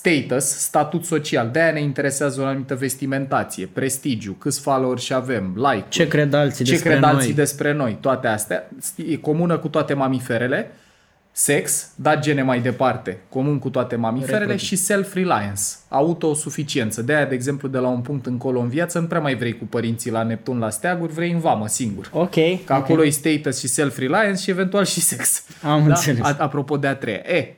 status, statut social. De-aia ne interesează o anumită vestimentație, prestigiu, câți followers și avem, like Ce cred alții ce despre cred noi? alții despre noi, toate astea. E comună cu toate mamiferele, sex, dat gene mai departe, comun cu toate mamiferele Reproducție. și self-reliance, autosuficiență. De aia, de exemplu, de la un punct încolo în viață, nu prea mai vrei cu părinții la Neptun, la steaguri, vrei în vamă, singur. Ok. Că acolo e status și self-reliance și eventual și sex. Am înțeles. A- apropo de a treia. E,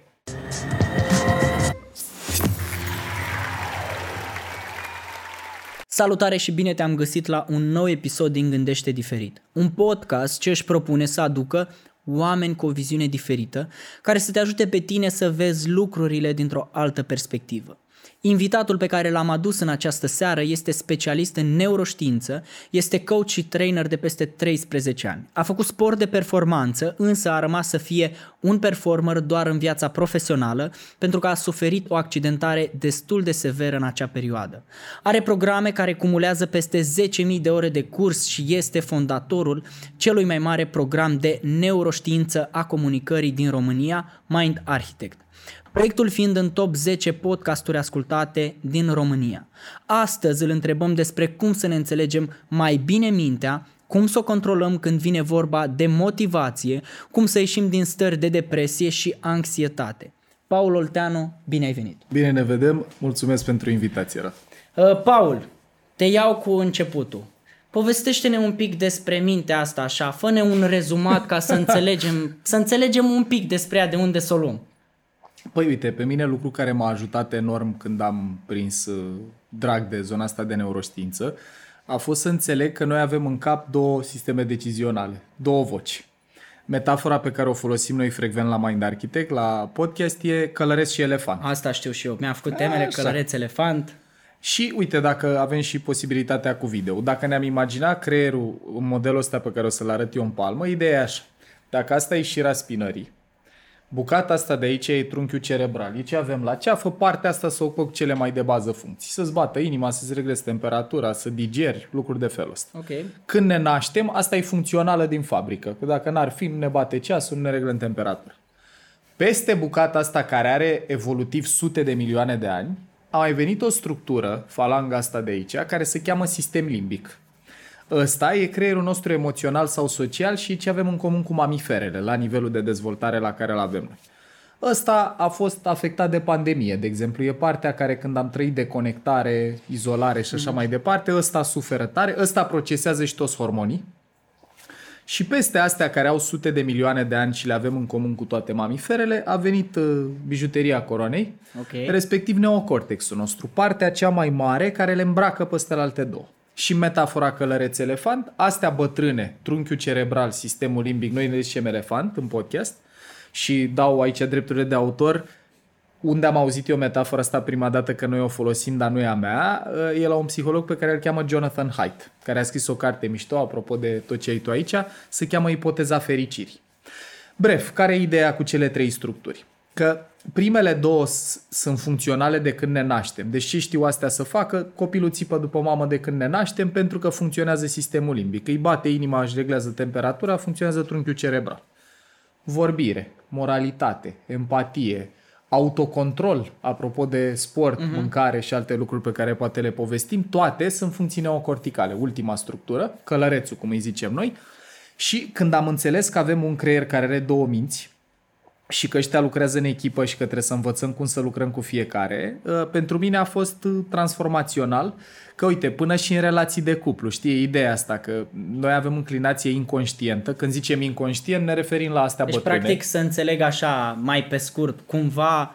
Salutare și bine te-am găsit la un nou episod din Gândește Diferit. Un podcast ce își propune să aducă oameni cu o viziune diferită, care să te ajute pe tine să vezi lucrurile dintr-o altă perspectivă. Invitatul pe care l-am adus în această seară este specialist în neuroștiință, este coach și trainer de peste 13 ani. A făcut sport de performanță, însă a rămas să fie un performer doar în viața profesională, pentru că a suferit o accidentare destul de severă în acea perioadă. Are programe care cumulează peste 10.000 de ore de curs și este fondatorul celui mai mare program de neuroștiință a comunicării din România, Mind Architect proiectul fiind în top 10 podcasturi ascultate din România. Astăzi îl întrebăm despre cum să ne înțelegem mai bine mintea, cum să o controlăm când vine vorba de motivație, cum să ieșim din stări de depresie și anxietate. Paul Olteanu, bine ai venit! bine ne vedem. Mulțumesc pentru invitație, Ra. Uh, Paul, te iau cu începutul. Povestește-ne un pic despre mintea asta așa, fă-ne un rezumat ca să înțelegem, să înțelegem un pic despre ea, de unde să o luăm. Păi uite, pe mine lucru care m-a ajutat enorm când am prins uh, drag de zona asta de neuroștiință a fost să înțeleg că noi avem în cap două sisteme decizionale, două voci. Metafora pe care o folosim noi frecvent la Mind Architect, la podcast, e călăresc și elefant. Asta știu și eu. Mi-am făcut temele, Așa. călăreț, elefant. Și uite, dacă avem și posibilitatea cu video, dacă ne-am imaginat creierul în modelul ăsta pe care o să-l arăt eu în palmă, ideea e așa. Dacă asta e șira spinării, bucata asta de aici e trunchiul cerebral. E ce avem la ceafă, partea asta să ocupă cele mai de bază funcții. Să-ți bată inima, să-ți reglezi temperatura, să digeri, lucruri de felul ăsta. Ok. Când ne naștem, asta e funcțională din fabrică. Că dacă n-ar fi, nu ne bate ceasul, nu ne reglăm temperatura. Peste bucata asta care are evolutiv sute de milioane de ani, a mai venit o structură, falanga asta de aici, care se cheamă sistem limbic. Ăsta e creierul nostru emoțional sau social și ce avem în comun cu mamiferele la nivelul de dezvoltare la care îl avem noi. Ăsta a fost afectat de pandemie, de exemplu. E partea care când am trăit deconectare, izolare și așa mai departe, ăsta suferă tare, ăsta procesează și toți hormonii. Și peste astea care au sute de milioane de ani și le avem în comun cu toate mamiferele, a venit uh, bijuteria coronei, Ok. respectiv neocortexul nostru, partea cea mai mare care le îmbracă pe alte două. Și metafora călăreț elefant, astea bătrâne, trunchiul cerebral, sistemul limbic, noi ne zicem elefant în podcast și dau aici drepturile de autor, unde am auzit eu metafora asta prima dată că noi o folosim, dar nu e a mea, e la un psiholog pe care îl cheamă Jonathan Haidt, care a scris o carte mișto, apropo de tot ce ai tu aici, se cheamă Ipoteza fericirii. Bref, care e ideea cu cele trei structuri? Că primele două s- sunt funcționale de când ne naștem. Deci ce știu astea să facă? Copilul țipă după mamă de când ne naștem pentru că funcționează sistemul limbic. Îi bate inima, își reglează temperatura, funcționează trunchiul cerebral. Vorbire, moralitate, empatie, autocontrol, apropo de sport, uh-huh. mâncare și alte lucruri pe care poate le povestim, toate sunt funcții neocorticale, ultima structură, călărețul, cum îi zicem noi. Și când am înțeles că avem un creier care are două minți, și că ăștia lucrează în echipă și că trebuie să învățăm cum să lucrăm cu fiecare, uh, pentru mine a fost uh, transformațional că, uite, până și în relații de cuplu, știi, ideea asta că noi avem înclinație inconștientă, când zicem inconștient ne referim la astea Deci, bătrâne. practic, să înțeleg așa, mai pe scurt, cumva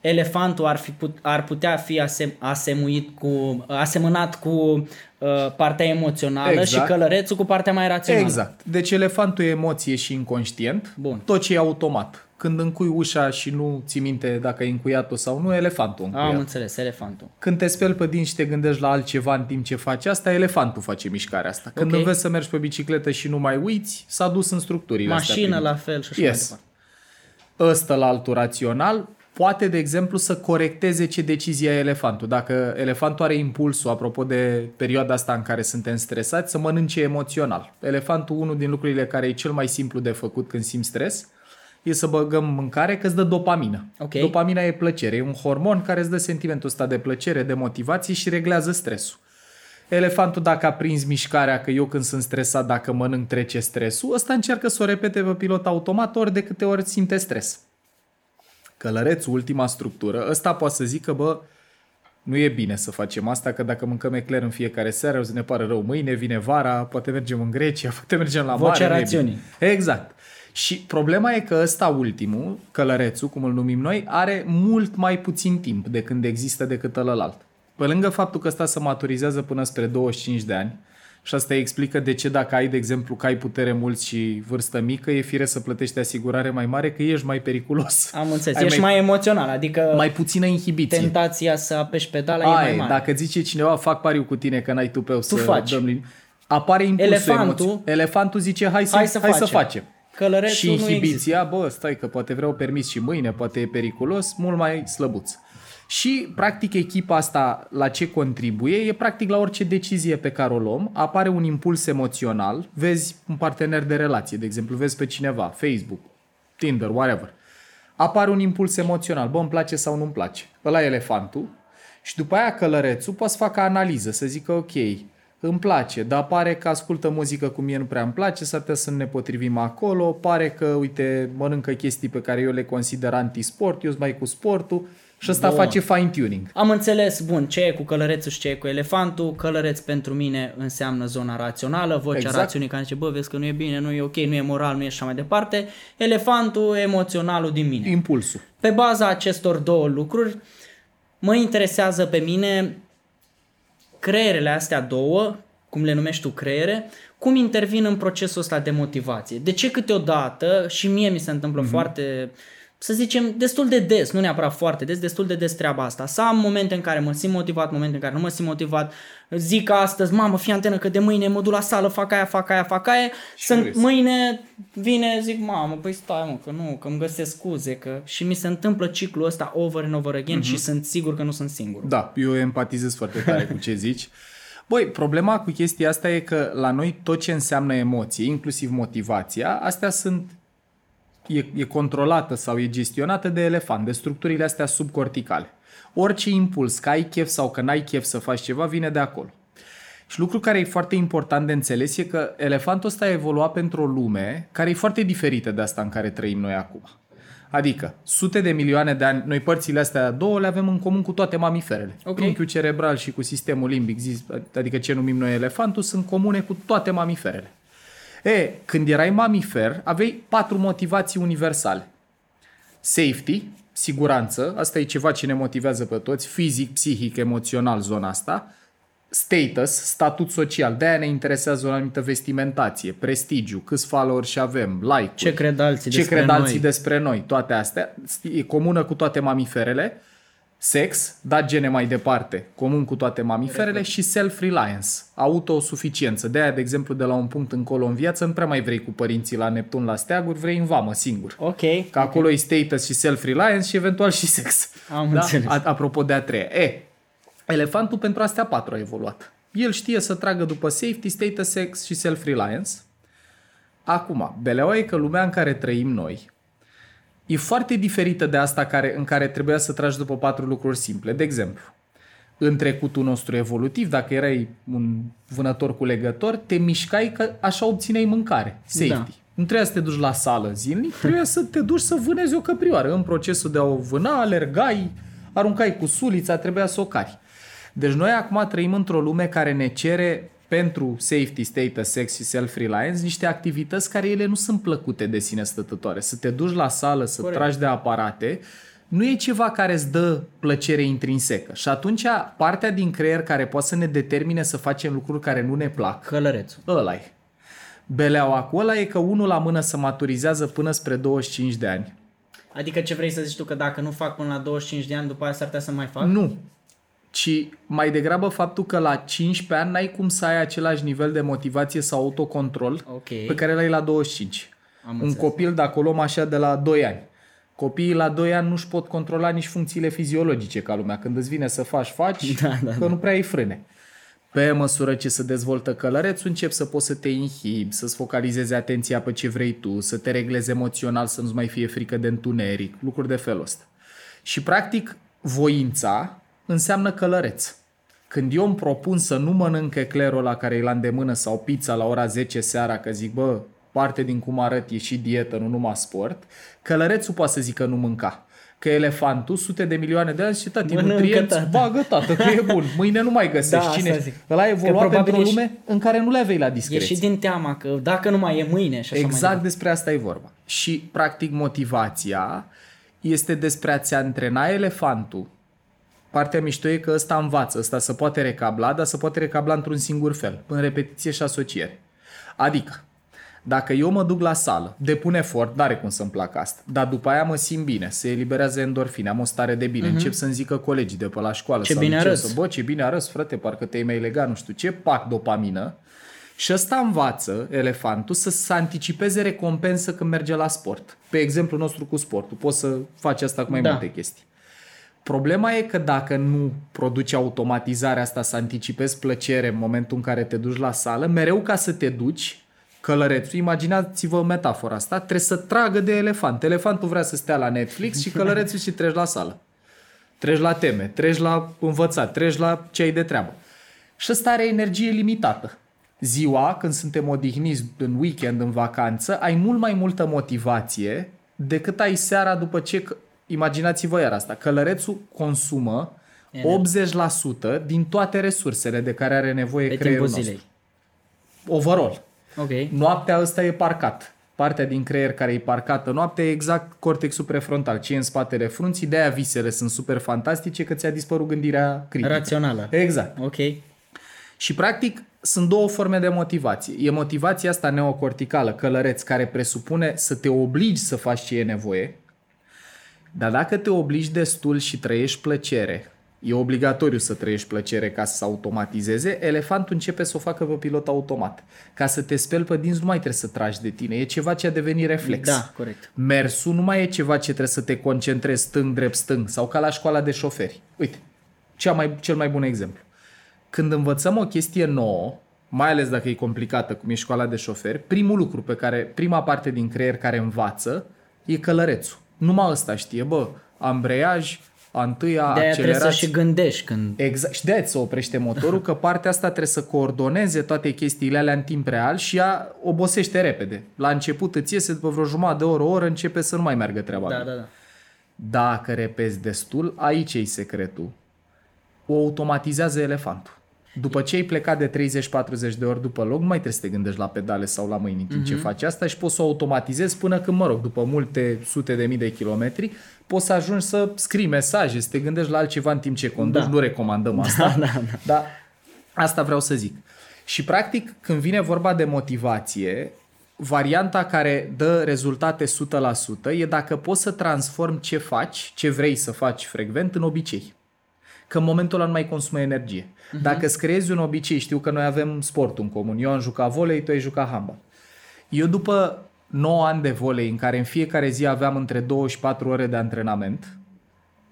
elefantul ar, fi put, ar putea fi asem, asemuit cu, asemănat cu uh, partea emoțională Exact. și călărețul cu partea mai rațională. Exact. Deci elefantul e emoție și inconștient, Bun. tot ce e automat. Când încui ușa și nu ții minte dacă e încuiat-o sau nu, elefantul încuiat. Am înțeles, elefantul. Când te speli pe dinți și te gândești la altceva în timp ce faci asta, elefantul face mișcarea asta. Când Ok. înveți să mergi pe bicicletă și nu mai uiți, s-a dus în structurile astea. Mașină prin- la fel și așa mai Yes. departe. Ăsta la altul rațional poate, de exemplu, să corecteze ce decizie ia elefantul. Dacă elefantul are impulsul, apropo de perioada asta în care suntem stresați, să mănânce emoțional. Elefantul, unul din lucrurile care e cel mai simplu de făcut când simți stres, e să băgăm mâncare că îți dă dopamină. Ok. Dopamina e plăcere, e un hormon care îți dă sentimentul ăsta de plăcere, de motivație și reglează stresul. Elefantul dacă a prins mișcarea, că eu când sunt stresat, dacă mănânc trece stresul, ăsta încearcă să o repete pe pilot automat ori de câte ori simte stres. Călărețul, ultima structură, ăsta poate să zică, bă, nu e bine să facem asta, că dacă mâncăm ecler în fiecare seară, o să ne pară rău mâine, vine vara, poate mergem în Grecia, poate mergem la Vocea mare. nu e rațiunii. bine. Exact. Și problema e că ăsta ultimul, călărețul, cum îl numim noi, are mult mai puțin timp de când există decât ălălalt. Pe lângă faptul că ăsta se maturizează până spre 25 de ani, și asta explică de ce dacă ai, de exemplu, că ai putere mult și vârstă mică, e fire să plătești asigurare mai mare, că ești mai periculos. Am înțeles. Ai Ești mai, emoțional, adică mai puțină inhibiție. tentația să apeși pedala e mai Ai, mare. dacă zice cineva, fac pariu cu tine că n-ai tupeu să faci. dăm lin- apare impulsul Elefantul- emoții- Elefantul zice, hai să, Hai să hai să facem. Facem. Călărețul și nu inhibiția, bă, stai că poate vreau permis și mâine, poate e periculos, mult mai slăbuț. Și, practic, echipa asta la ce contribuie e, practic, la orice decizie pe care o luăm, apare un impuls emoțional, vezi un partener de relație, de exemplu, vezi pe cineva, Facebook, Tinder, whatever. Apare un impuls emoțional, bă, îmi place sau nu-mi place. Ăla e elefantul. Și după aia călărețul poate să facă analiză, să zică, ok, îmi place, dar pare că ascultă muzică cum mie nu prea îmi place, s-ar putea să nu ne potrivim acolo, pare că, uite, mănâncă chestii pe care eu le consider antisport, eu sunt mai cu sportul și ăsta Bun. face fine-tuning. Am înțeles, bun, ce e cu călărețul și ce e cu elefantul. Călăreț pentru mine înseamnă zona rațională, vocea Exact. rațiunii care zice, bă, vezi că nu e bine, nu e ok, nu e moral, nu e așa mai departe. Elefantul, emoționalul din mine. Impulsul. Pe baza acestor două lucruri, mă interesează pe mine creierele astea două, cum le numești tu creiere, cum intervin în procesul ăsta de motivație. De ce câteodată, și mie mi se întâmplă mm-hmm. foarte, să zicem, destul de des, nu neapărat foarte des, destul de des treaba asta. Să am momente în care mă simt motivat, momente în care nu mă simt motivat, zic astăzi, mamă, fii antenă că de mâine mă duc la sală, fac aia, fac aia, fac aia, să vrei să- mâine vine, zic, mamă, păi stai mă, că nu, că îmi găsesc scuze, că... și mi se întâmplă ciclul ăsta over and over again mm-hmm. și sunt sigur că nu sunt singur. Da, eu empatizez foarte tare cu ce zici. Băi, problema cu chestia asta e că la noi tot ce înseamnă emoție, inclusiv motivația, astea sunt e, e controlată sau e gestionată de elefant, de structurile astea subcorticale. Orice impuls, că ai chef sau că n-ai chef să faci ceva, vine de acolo. Și lucru care e foarte important de înțeles e că elefantul ăsta a evoluat pentru o lume care e foarte diferită de asta în care trăim noi acum. Adică, sute de milioane de ani, noi părțile astea două le avem în comun cu toate mamiferele. Ok. Trunchiul cerebral și cu sistemul limbic, zis, adică ce numim noi elefantul, sunt comune cu toate mamiferele. E, când erai mamifer, aveai patru motivații universale. Safety, siguranță, asta e ceva ce ne motivează pe toți, fizic, psihic, emoțional, zona asta. Status, statut social, de-aia ne interesează o anumită vestimentație, prestigiu, câți follower și avem, like Ce cred alții ce despre cred noi? alții despre noi, toate astea, e comună cu toate mamiferele, sex, dat gene mai departe, comun cu toate mamiferele și self-reliance, autosuficiență. De aia, de exemplu, de la un punct încolo în viață, nu prea mai vrei cu părinții la Neptun, la steaguri, vrei în vamă, singur. Ok, Că acolo e status și self-reliance și eventual și sex. Am înțeles. A- apropo de a treia. E, elefantul pentru astea patru a evoluat. El știe să tragă după safety, status, sex și self-reliance. Acum, beleaua e că lumea în care trăim noi e foarte diferită de asta care, în care trebuia să tragi după patru lucruri simple. De exemplu, în trecutul nostru evolutiv, dacă erai un vânător cu legător, te mișcai că așa obțineai mâncare, safety. Da. Nu trebuia să te duci la sală zilnic, trebuia să te duci să vânezi o căprioară. În procesul de a o vâna, alergai, aruncai cu sulița, trebuia să o cari. Deci noi acum trăim într-o lume care ne cere pentru safety, status, sex și self-reliance niște activități care ele nu sunt plăcute de sine stătătoare. Să te duci la sală, să Corect. tragi de aparate, nu e ceva care îți dă plăcere intrinsecă. Și atunci partea din creier care poate să ne determine să facem lucruri care nu ne plac, călărețul. ăla e. Beleaua cu ăla e că unul la mână se maturizează până spre 25 de ani. Adică ce vrei să zici tu că dacă nu fac până la 25 de ani, după aia s-ar putea să mai fac? Nu. Ci mai degrabă faptul că la 15 ani n-ai cum să ai același nivel de motivație sau autocontrol Ok. pe care l-ai la 25. Am Un înțeles. copil, dacă o luăm așa, de la 2 ani. Copiii la 2 ani nu-și pot controla nici funcțiile fiziologice ca lumea. Când îți vine să faci, faci, Da, da, că da. nu prea ai frâne. Pe măsură ce se dezvoltă călărețul, începi să poți să te inhibi, să-ți focalizezi atenția pe ce vrei tu, să te reglezi emoțional, să nu-ți mai fie frică de întuneric, lucruri de felul ăsta. Și, practic, voința înseamnă călăreț. Când eu îmi propun să nu mănânc eclerul la care e la îndemână sau pizza la ora 10 seara, că zic, bă, parte din cum arăt e și dietă, nu numai sport, călărețul poate să zică nu mânca. Că elefantul, sute de milioane de ani, și tati, Mănâncă, nutrienți, tată. bagă tată, că e bun. Mâine nu mai găsești. Da, Cine? asta zic. Ăla a Că evoluat probabil pentru o e și- lume în care nu le aveai la E discreție. și din teama că dacă nu mai e mâine și așa mai Exact despre asta e vorba. Și, practic, motivația este despre a-ți antrena elefantul. Partea mișto e că ăsta învață, ăsta se poate recabla, dar se poate recabla într-un singur fel, în repetiție și asociere. Adică, dacă eu mă duc la sală, depun efort, n-are cum să-mi placă asta, dar după aia mă simt bine, se eliberează endorfine, am o stare de bine, uh-huh. încep să-mi zică colegii de pe la școală Ce sau bine liceu, arăți. să, bă, ce bine arăți, frate, parcă te-ai mai legat, nu știu ce, pac dopamină, și ăsta învață elefantul să se anticipeze recompensă când merge la sport. Pe exemplu nostru cu sportul. Poți să faci asta cu mai Da. multe chestii. Problema e că dacă nu produci automatizarea asta să anticipezi plăcere în momentul în care te duci la sală, mereu ca să te duci, călărețul, imaginați-vă metafora asta, trebuie să tragă de elefant. Elefantul vrea să stea la Netflix și călărețul și treci la sală. Treci la teme, treci la învățat, treci la ce ai de treabă. Și ăsta are energie limitată. Ziua, când suntem odihniți în weekend, în vacanță, ai mult mai multă motivație decât ai seara după ce... Imaginați-vă iar asta. Călărețul consumă 80% din toate resursele de care are nevoie Pe creierul timpul nostru. zilei. Overall. Ok. Noaptea ăsta e parcat. Partea din creier care e parcată noaptea e exact cortexul prefrontal, ce e în spatele frunții, de-aia visele sunt super fantastice că ți-a dispărut gândirea critică. Rațională. Exact. Ok. Și practic sunt două forme de motivație. E motivația asta neocorticală, călăreț, care presupune să te obligi să faci ce e nevoie, dar dacă te obligi destul și trăiești plăcere, e obligatoriu să trăiești plăcere ca să se automatizeze, elefantul începe să o facă pe pilot automat. Ca să te speli pe dinți nu mai trebuie să tragi de tine, e ceva ce a devenit reflex. Da, corect. Mersul nu mai e ceva ce trebuie să te concentrezi stâng, drept, stâng sau ca la școala de șoferi. Uite, cea mai, cel mai bun exemplu. Când învățăm o chestie nouă, mai ales dacă e complicată, cum e școala de șoferi, primul lucru pe care, prima parte din creier care învață e călărețul. Numai ăsta știe, bă, ambreiaj, a întâia, De-aia trebuie să accelerație. și gândești când... Exact. Și de-aia se oprește motorul, că partea asta trebuie să coordoneze toate chestiile alea în timp real și ea obosește repede. La început îți iese, după vreo jumătate de oră, o oră, începe să nu mai meargă treaba. Da, bine. da, da. Dacă repezi destul, aici e secretul. O automatizează elefantul. După ce ai plecat de 30-40 de ori după loc, nu mai trebuie să te gândești la pedale sau la mâini în timp ce faci asta și poți să o automatizezi până când, mă rog, după multe sute de mii de kilometri, poți să ajungi să scrii mesaje, să te gândești la altceva în timp ce conduci. Da. Nu recomandăm asta. Da, da, da. Dar asta vreau să zic. Și practic, când vine vorba de motivație, varianta care dă rezultate 100% e dacă poți să transformi ce faci, ce vrei să faci frecvent în obicei. Că în momentul ăla nu mai consumă energie. Uh-huh. Dacă îți creezi un obicei, știu că noi avem sport în comun. Eu am jucat volei, tu ai jucat handbal. Eu după 9 ani de volei în care în fiecare zi aveam între 24 ore de antrenament,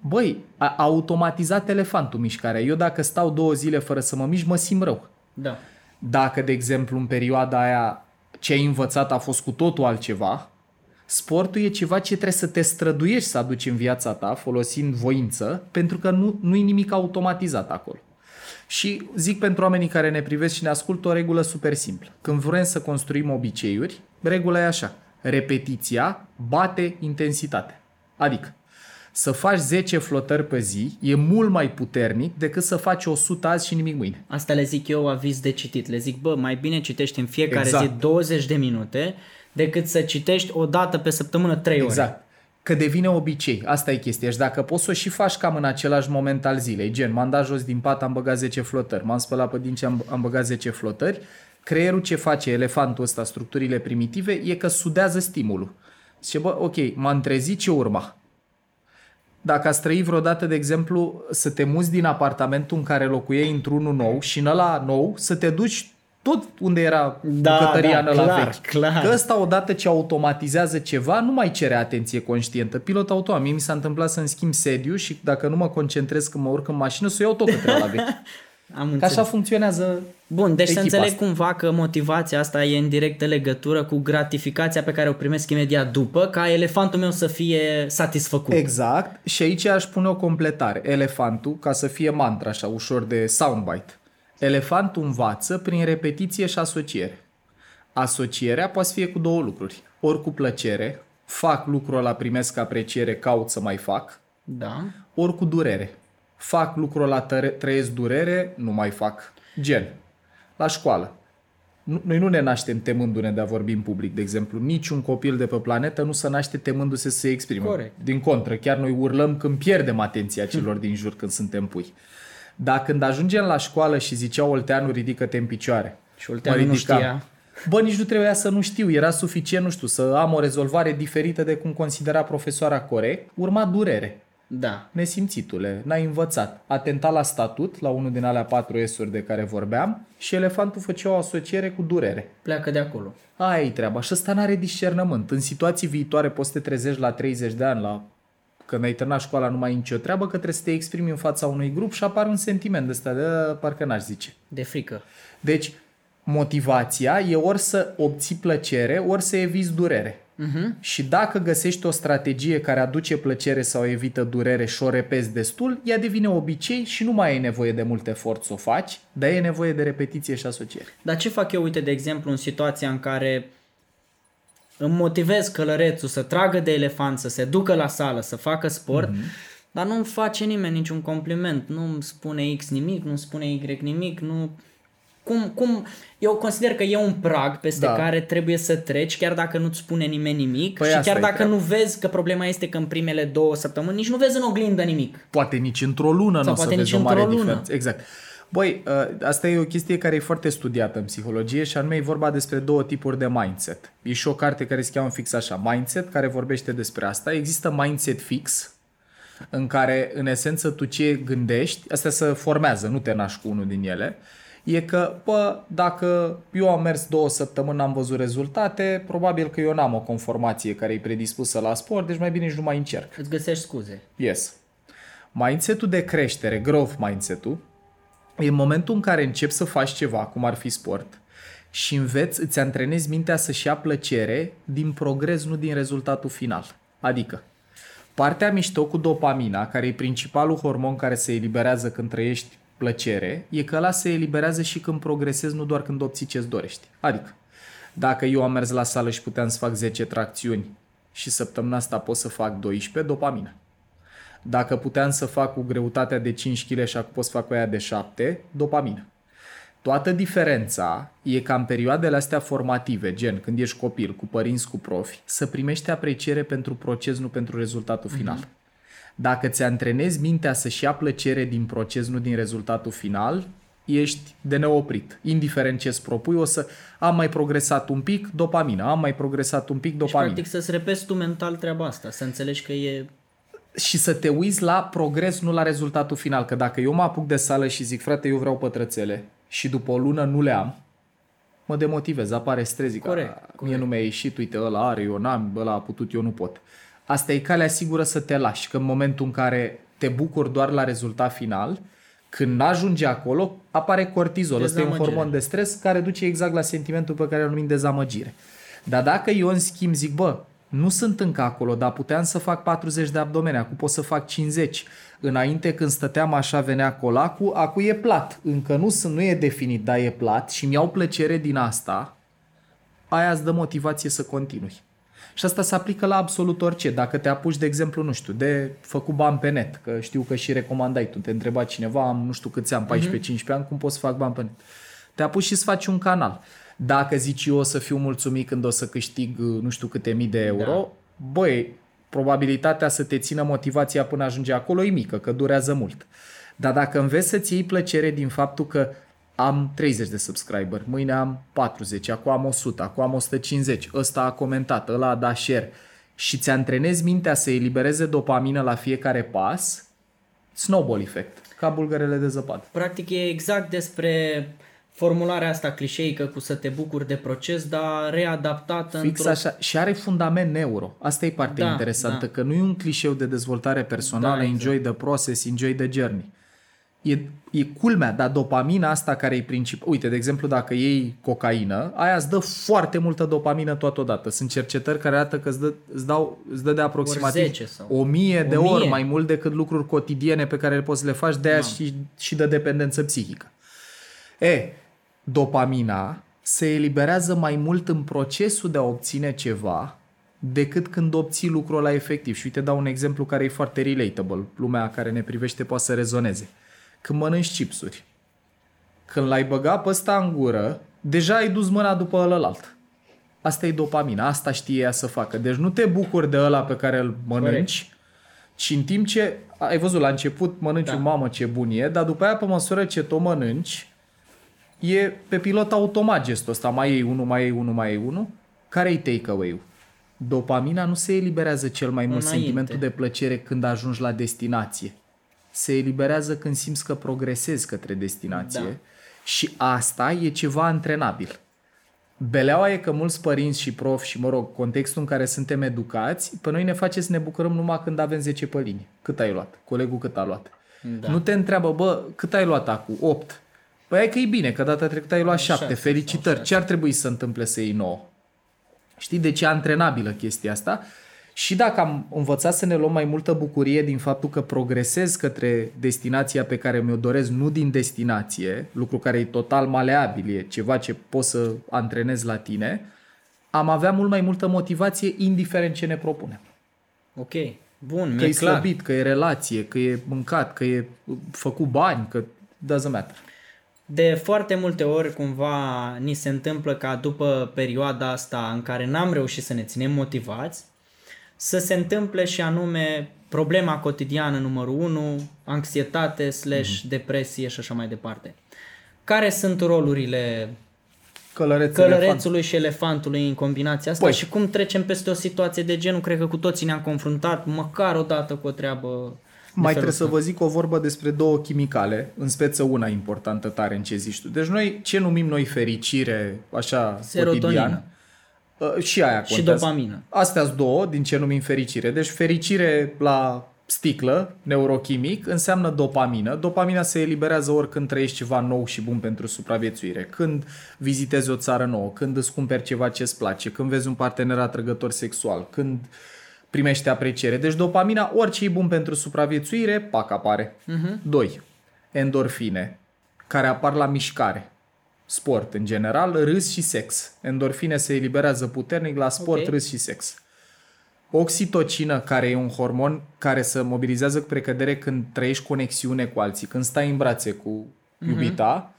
băi, a a automatizat elefantul mișcarea. Eu dacă stau două zile fără să mă mișc, mă simt rău. Da. Dacă, de exemplu, în perioada aia ce ai învățat a fost cu totul altceva, sportul e ceva ce trebuie să te străduiești să aduci în viața ta, folosind voință, pentru că nu, nu e nimic automatizat acolo. Și zic pentru oamenii care ne privesc și ne ascultă o regulă super simplă. Când vrem să construim obiceiuri, regula e așa. Repetiția bate intensitatea. Adică, să faci 10 flotări pe zi e mult mai puternic decât să faci 100 azi și nimic mâine. Asta le zic eu aviz de citit. Le zic, bă, mai bine citești în fiecare Exact. zi 20 de minute decât să citești o dată pe săptămână 3 ore. Exact. Că devine obicei. Asta e chestia. Și dacă poți să o și faci cam în același moment al zilei, gen, m-am dat jos din pat, am băgat 10 flotări, m-am spălat pe dinți, am, am băgat 10 flotări, creierul ce face elefantul ăsta, structurile primitive, e că sudează stimulul. Zice, bă, ok, m-am trezit, ce urma? Dacă ați trăit vreodată, de exemplu, să te muți din apartamentul în care locuiei într-unul nou și în ăla nou să te duci tot unde era Da, bucătăria da, în ăla clar, vechi. clar. Că ăsta odată ce automatizează ceva, nu mai cere atenție conștientă. Pilot automat. Mie mi s-a întâmplat să-mi schimb sediu și dacă nu mă concentrez când mă urc în mașină, să o iau tot către la vechi. Am Că înțeles. așa funcționează Bun, deci să echipa înțeleg asta. cumva că motivația asta e în directă legătură cu gratificația pe care o primesc imediat după, ca elefantul meu să fie satisfăcut. Exact. Și aici aș pune o completare. Elefantul, ca să fie mantra așa, ușor de soundbite. Elefantul învață prin repetiție și asociere. Asocierea poate să fie cu două lucruri. Ori cu plăcere, fac lucrul ăla, primesc apreciere, caut să mai fac, Da. ori cu durere. Fac lucrul ăla, tăre- trăiesc durere, nu mai fac. Gen, la școală. Nu- Noi nu ne naștem temându-ne de a vorbi în public, de exemplu. Niciun copil de pe planetă nu se naște temându-se să se exprime. Corect. Din contră, chiar noi urlăm când pierdem atenția celor din jur când suntem pui. Dar când ajungem la școală și zicea Olteanu, ridică-te în picioare. Și Olteanu mă nu ridicam. știa. Bă, nici nu trebuia să nu știu. Era suficient, nu știu, să am o rezolvare diferită de cum considera profesoara corect. Urma durere. Da. Nesimțitule, n-ai învățat. Atentat la statut, la unul din alea patru S-uri de care vorbeam, și elefantul făcea o asociere cu durere. Pleacă de acolo. Aia e treaba. Și ăsta n-are discernământ. În situații viitoare poți să te trezești la 30 de ani, la când ai terminat școala, nu mai ai nicio treabă, că trebuie să te exprimi în fața unui grup și apare un sentiment de ăsta de "A, parcă n-aș zice. De frică. Deci, motivația e ori să obții plăcere, ori să eviți durere. Uh-huh. Și dacă găsești o strategie care aduce plăcere sau evită durere și o repezi destul, ea devine obicei și nu mai ai nevoie de mult efort să o faci, dar e nevoie de repetiție și asociere. Dar ce fac eu, uite, de exemplu, în situația în care îmi motivez călărețul să tragă de elefant, să se ducă la sală, să facă sport, mm-hmm. dar nu-mi face nimeni niciun compliment, nu-mi spune X nimic, nu-mi spune Y nimic, nu... Cum, cum... Eu consider că e un prag peste Da. care trebuie să treci, chiar dacă nu-ți spune nimeni nimic Păi și asta chiar e dacă treaba. nu vezi că problema este că în primele două săptămâni nici nu vezi în oglindă nimic. Poate nici într-o lună nu Sau o să poate vezi nici o mare într-o lună. diferență. Exact. Băi, ă, asta e o chestie care e foarte studiată în psihologie și anume e vorba despre două tipuri de mindset. E și o carte care se cheamă fix așa, Mindset, care vorbește despre asta. Există mindset fix, în care, în esență, tu ce gândești, astea se formează, nu te naști cu unul din ele, e că, bă, dacă eu am mers două săptămâni, n-am văzut rezultate, probabil că eu n-am o conformație care e predispusă la sport, deci mai bine nici nu mai încerc. Îți găsești scuze. Yes. Mindset-ul de creștere, growth mindset-ul, e în momentul în care începi să faci ceva, cum ar fi sport, și înveți, îți antrenezi mintea să-și ia plăcere din progres, nu din rezultatul final. Adică, partea mișto cu dopamina, care e principalul hormon care se eliberează când trăiești plăcere, e că ăla se eliberează și când progresezi, nu doar când obții ce-ți dorești. Adică, dacă eu am mers la sală și puteam să fac 10 tracțiuni și săptămâna asta pot să fac 12, dopamină. Dacă puteam să fac cu greutatea de 5 kg și acum pot să fac cu aia de 7, dopamină. Toată diferența e ca în perioadele astea formative, gen când ești copil, cu părinți, cu profi, să primești apreciere pentru proces, nu pentru rezultatul final. Dacă ți antrenezi mintea să-și ia plăcere din proces, nu din rezultatul final, ești de neoprit. Indiferent ce îți propui, o să am mai progresat un pic, dopamină, am mai progresat un pic, Deci, dopamină. practic, să-ți repezi tu mental treaba asta, să înțelegi că e și să te uiți la progres, nu la rezultatul final. Că dacă eu mă apuc de sală și zic, frate, eu vreau pătrățele și după o lună nu le am, mă demotivez, apare stres, zic, Corect, "A, mie nu mi-a ieșit, uite, ăla are, eu n-am, ăla a putut, eu nu pot. Asta e calea sigură să te lași, că în momentul în care te bucuri doar la rezultat final, când n-ajunge acolo, apare cortizol. Ăsta e un Dezamăgire. hormon de stres care duce exact la sentimentul pe care îl numim dezamăgire. Dar dacă eu, în schimb, zic, bă, nu sunt încă acolo, dar puteam să fac 40 de abdomene, acum pot să fac 50. Înainte când stăteam așa venea colacul, acum e plat. Încă nu, sunt, nu e definit, dar e plat și mi-au plăcere din asta, aia îți dă motivație să continui. Și asta se aplică la absolut orice. Dacă te apuci, de exemplu, nu știu, de făcut bani pe net, că știu că și recomandai tu, te întreba cineva, am nu știu câți am, 14-15 ani, cum pot să fac bani pe net? Te apuci și să faci un canal. Dacă zici eu o să fiu mulțumit când o să câștig nu știu câte mii de euro, da. băi, probabilitatea să te țină motivația până ajunge acolo e mică, că durează mult. Dar dacă înveți să-ți iei plăcere din faptul că am 30 de subscriber, mâine am 40, acum am 100, acum am 150, ăsta a comentat, ăla a dat share și ți antrenezi mintea să elibereze dopamină la fiecare pas, snowball effect, ca bulgărele de zăpadă. Practic e exact despre formularea asta clișeică cu să te bucuri de proces, dar readaptată Fix într-o... așa. Și are fundament neuro. Asta e partea Da, interesantă, da. că nu e un clișeu de dezvoltare personală, Da, exact. enjoy the process, enjoy the journey. E, e culmea, dar dopamina asta care e principal. Uite, de exemplu, dacă iei cocaină, aia îți dă foarte multă dopamină totodată. Sunt cercetări care arată că îți dă, îți dau, îți dă de aproximativ 10 sau- o mie de O mie. ori mai mult decât lucruri cotidiene pe care le poți să le faci, de aia și, și de dependență psihică. E, dopamina se eliberează mai mult în procesul de a obține ceva decât când obții lucrul ăla efectiv. Și uite, dau un exemplu care e foarte relatable. Lumea care ne privește poate să rezoneze. Când mănânci chipsuri, când l-ai băgat pe ăsta în gură, deja ai dus mâna după ălălalt. Asta e dopamina, asta știe ea să facă. Deci nu te bucuri de ăla pe care îl mănânci, Corect. ci în timp ce, ai văzut, la început mănânci da. Da. un mamă ce bun e, dar după aia pe măsură ce tu o mănânci, e pe pilot automat gestul ăsta. Mai iei unul, mai iei unul, mai iei unul. Care-i takeaway-ul? Dopamina nu se eliberează cel mai mult Înainte. sentimentul de plăcere când ajungi la destinație. Se eliberează când simți că progresezi către destinație Da. și asta e ceva antrenabil. Beleaua e că mulți părinți și profi și, mă rog, contextul în care suntem educați, pe noi ne face să ne bucurăm numai când avem 10 pe linie. Cât ai luat? Colegul cât a luat? Da. Nu te întreabă, bă, cât ai luat acum? 8. Păi hai că e bine, că data trecută ai luat 7. șapte Felicitări. sau Ce ar trebui să întâmple să iei 9? Știi de ce e antrenabilă chestia asta? Și dacă am învățat să ne luăm mai multă bucurie din faptul că progresez către destinația pe care mi-o doresc, nu din destinație, lucru care e total maleabil, e ceva ce poți să antrenezi la tine, am avea mult mai multă motivație indiferent ce ne propunem. Ok, bun, Că mi-e e clar. slăbit, că e relație, că e mâncat, că e făcut bani, că doesn't matter. De foarte multe ori cumva ni se întâmplă ca după perioada asta în care n-am reușit să ne ținem motivați, să se întâmple și anume problema cotidiană numărul 1, anxietate slash Mhm. depresie și așa mai departe. Care sunt rolurile Călăreț, călărețului și elefantului în combinația asta Păi. și cum trecem peste o situație de genul? Cred că cu toții ne-am confruntat măcar o dată cu o treabă de Mai felul trebuie să ăsta. vă zic o vorbă despre două chimicale, în speță una importantă tare în ce zici tu. Deci noi, ce numim noi fericire, așa, Serotonină. cotidian, uh, și aia Și contează. dopamină. Astea sunt două din ce numim fericire. Deci fericire la sticlă, neurochimic, înseamnă dopamină. Dopamina se eliberează oricând trăiești ceva nou și bun pentru supraviețuire. Când vizitezi o țară nouă, când îți cumperi ceva ce îți place, când vezi un partener atrăgător sexual, când primești apreciere. Deci dopamina, orice e bun pentru supraviețuire, pac apare. Uh-huh. Doi, endorfine, care apar la mișcare. Sport în general, râs și sex. Endorfine se eliberează puternic la sport, Ok. râs și sex. Oxitocină, care e un hormon care se mobilizează cu precădere când trăiești conexiune cu alții, când stai în brațe cu iubita,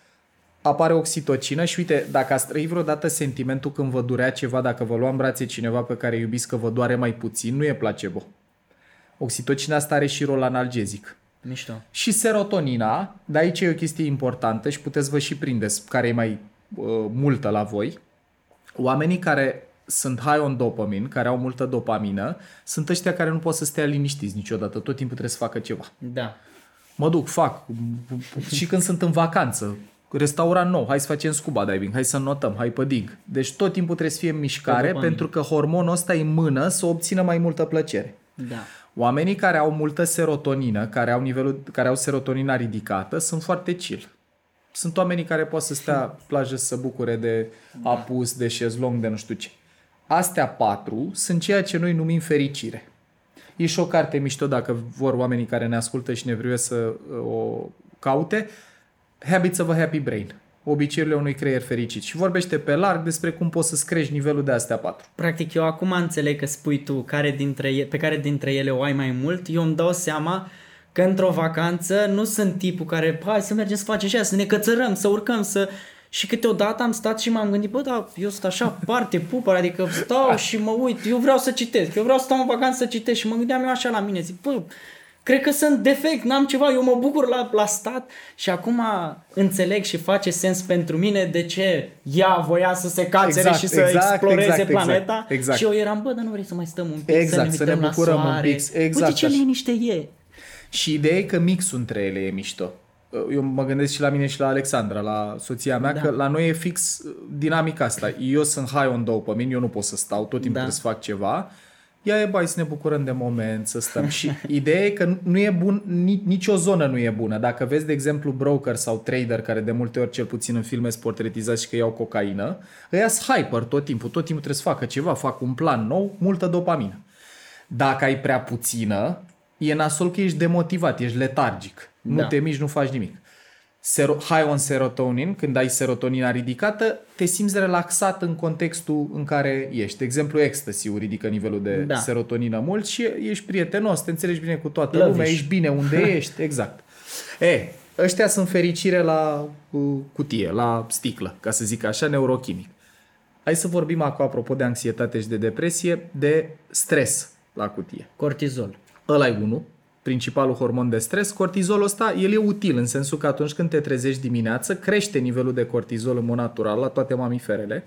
apare oxitocină și uite, dacă ați trăit vreodată sentimentul când vă durea ceva, dacă vă lua în brațe cineva pe care iubiți că vă doare mai puțin, nu e placebo. Oxitocina asta are și rol analgezic. Mișto. Și serotonina, dar aici e o chestie importantă și puteți vă și prindeți care e mai uh, multă la voi. Oamenii care sunt high on dopamine, care au multă dopamină, sunt ăștia care nu pot să stea liniștiți niciodată, tot timpul trebuie să facă ceva. Da. Mă duc, fac. Și când sunt în vacanță, restaurant nou, hai să facem scuba diving, hai să notăm, hai pe dig. Deci tot timpul trebuie să fie în mișcare dopamină. pentru că hormonul ăsta e în mână să obțină mai multă plăcere. Da. Oamenii care au multă serotonină, care au, nivelul, care au serotonina ridicată, sunt foarte chill. Sunt oamenii care pot să stea pe plajă să se bucure de apus, de șezlong, de nu știu ce. Astea patru sunt ceea ce noi numim fericire. E și o carte mișto dacă vor oamenii care ne ascultă și ne privesc să uh, o caute. Habits of a Happy Brain. Obiceiurile unui creier fericit. Și vorbește pe larg despre cum poți să-ți crești nivelul de astea patru. Practic eu acum înțeleg că spui tu care dintre e- pe care dintre ele o ai mai mult. Eu îmi dau seama că într-o vacanță nu sunt tipul care hai să mergem să facem și aia, să ne cățărăm, să urcăm, să... Și câteodată am stat și m-am gândit, bă, da, eu sunt așa parte pupăr, adică stau și mă uit, eu vreau să citesc, eu vreau să stau în vacanță să citesc și mă gândeam eu așa la mine, zic, bă, cred că sunt defect, n-am ceva, eu mă bucur la, la stat și acum înțeleg și face sens pentru mine de ce ea voia să se cațere Exact, și să exact, exploreze exact, exact, planeta exact. și eu eram, bă, dar nu vrei să mai stăm un pic, Exact, să să ne ne uităm bucurăm la un soare. pic, exact Uite ce așa. liniște e. Și ideea e că mixul între ele e mișto. Eu mă gândesc și la mine și la Alexandra, la soția mea, Da. că la noi e fix uh, dinamica asta. Eu sunt high on dopamine, eu nu pot să stau, tot timpul Da. trebuie să fac ceva. Ia e bai să ne bucurăm de moment, să stăm. Și ideea e că nu e bun, nicio zonă nu e bună. Dacă vezi, de exemplu, broker sau trader care de multe ori, cel puțin în filme, sunt portretizați și că iau cocaină, ăia sunt hyper tot timpul. Tot timpul trebuie să facă ceva, fac un plan nou, multă dopamină. Dacă ai prea puțină, e nasol că ești demotivat, ești letargic. Da. Nu te miști, nu faci nimic high on serotonin, când ai serotonina ridicată, te simți relaxat în contextul în care ești. De exemplu, ecstasy ridică nivelul de da. serotonină mult și ești prietenos, te înțelegi bine cu toată Lăviș. lumea, ești bine unde ești, exact. E, ăștia sunt fericire la cutie, la sticlă, ca să zic așa, neurochimic. Hai să vorbim acum, apropo de anxietate și de depresie, de stres la cutie. Cortizol. Ăla e unul, principalul hormon de stres, cortizolul ăsta, el e util în sensul că atunci când te trezești dimineață, crește nivelul de cortizol în mod natural la toate mamiferele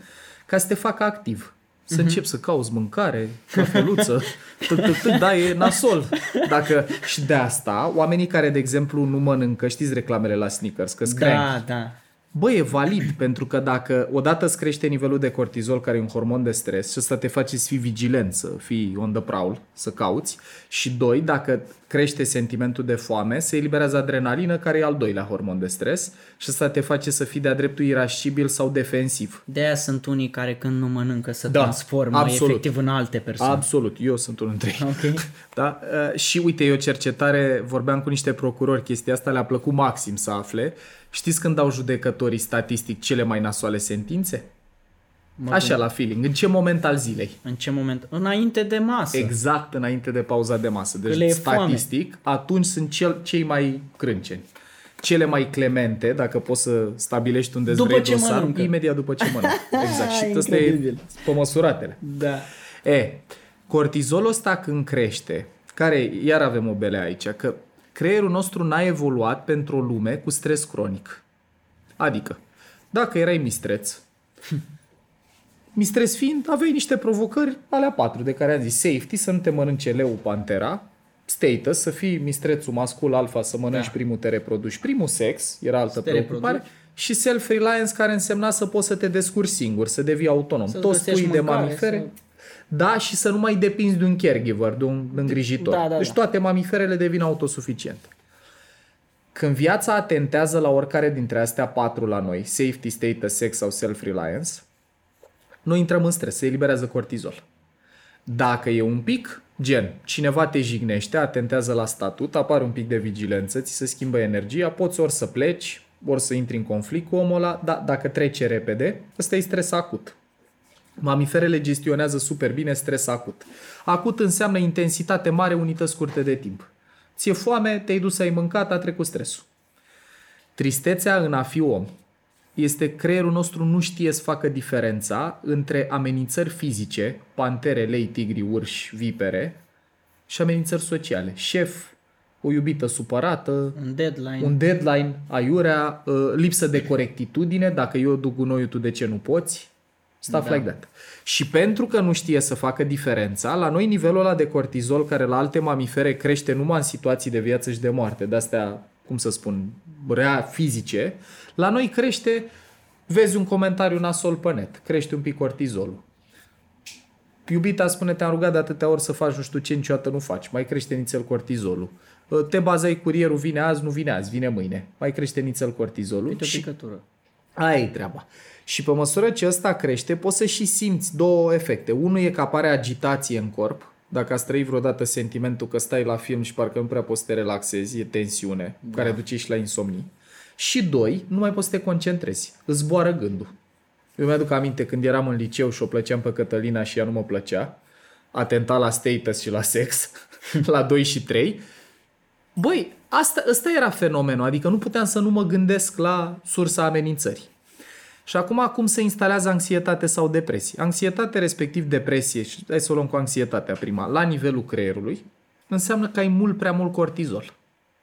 ca să te facă activ. Să uh-huh. începi să cauți mâncare, cafeluță, da, e nasol. Dacă și de asta, oamenii care, de exemplu, nu mănâncă, știți reclamele la sneakers, că Da, da. Bă, e valid, pentru că dacă odată îți crește nivelul de cortizol, care e un hormon de stres, și asta te face să fii vigilent, să fii on the prowl, să cauți, și doi, dacă crește sentimentul de foame, se eliberează adrenalină, care e al doilea hormon de stres, și asta te face să fii de-a dreptul irascibil sau defensiv. De aia sunt unii care când nu mănâncă să da, transformă absolut. efectiv în alte persoane. Absolut, eu sunt unul dintre ei. Okay. da? Uh, și uite, eu cercetare, vorbeam cu niște procurori, chestia asta le-a plăcut maxim să afle, Știți când dau judecătorii statistic cele mai nasoale sentințe? Mă Așa, la feeling. În ce moment al zilei? În ce moment? Înainte de masă. Exact, înainte de pauza de masă. Deci, statistic, foame. atunci sunt cel, cei mai crânceni. Cele mai clemente, dacă poți să stabilești unde după vrei ce dosar, mănâncă. imediat după ce mănâncă. Exact. și ăsta e pe măsuratele. Da. E, cortizolul ăsta când crește, care, iar avem o bele aici, că creierul nostru n-a evoluat pentru o lume cu stres cronic. Adică, dacă erai mistreț, mistreț fiind, aveai niște provocări alea patru de care am zis. Safety, să nu te mănânce leu pantera, status, să fii mistrețul mascul alfa, să mănânci da. primul, te reproduci primul, sex, era altă preocupare, și self-reliance, care însemna să poți să te descurci singur, să devii autonom. Să Toți pui de mamifere, să... Da, și să nu mai depinzi de un caregiver, de un îngrijitor. Da, da, deci da. toate mamiferele devin autosuficiente. Când viața atentează la oricare dintre astea patru la noi, safety, status, sex sau self-reliance, noi intrăm în stres, se eliberează cortizol. Dacă e un pic, gen, cineva te jignește, atentează la statut, apare un pic de vigilență, ți se schimbă energia, poți ori să pleci, ori să intri în conflict cu omul ăla, dar dacă trece repede, ăsta e stres acut. Mamiferele gestionează super bine stres acut. Acut înseamnă intensitate mare, unități scurte de timp. Ție foame, te-ai dus să ai mâncat, a trecut stresul. Tristețea în a fi om este creierul nostru nu știe să facă diferența între amenințări fizice, pantere, lei, tigri, urși, vipere, și amenințări sociale. Șef, o iubită supărată, un deadline, un deadline aiurea, uh, lipsă de corectitudine, dacă eu duc gunoiul, tu de ce nu poți? Stuff da. like that. Și pentru că nu știe să facă diferența, la noi nivelul ăla de cortizol, care la alte mamifere crește numai în situații de viață și de moarte, de astea, cum să spun, rea fizice, la noi crește, vezi un comentariu nasol pe net, crește un pic cortizolul. Iubita spune, te-am rugat de atâtea ori să faci nu știu ce, niciodată nu faci. Mai crește nițel cortizolul. Te bazai curierul, vine azi, nu vine azi, vine mâine. Mai crește nițel cortizolul. Uite o picătură. Aia e treaba. Și pe măsură ce ăsta crește, poți să și simți două efecte. Unul e că apare agitație în corp, dacă ați trăit vreodată sentimentul că stai la film și parcă nu prea poți să te relaxezi, e tensiune, da. care duce și la insomnii. Și doi, nu mai poți să te concentrezi, îți zboară gândul. Eu mi-aduc aminte când eram în liceu și o plăceam pe Cătălina și ea nu mă plăcea, atenta la status și la sex, la 2 și 3, Băi, asta, asta era fenomenul, adică nu puteam să nu mă gândesc la sursa amenințării. Și acum cum se instalează anxietate sau depresie? Anxietate respectiv depresie, și hai să o luăm cu anxietatea prima, la nivelul creierului, înseamnă că ai mult prea mult cortizol.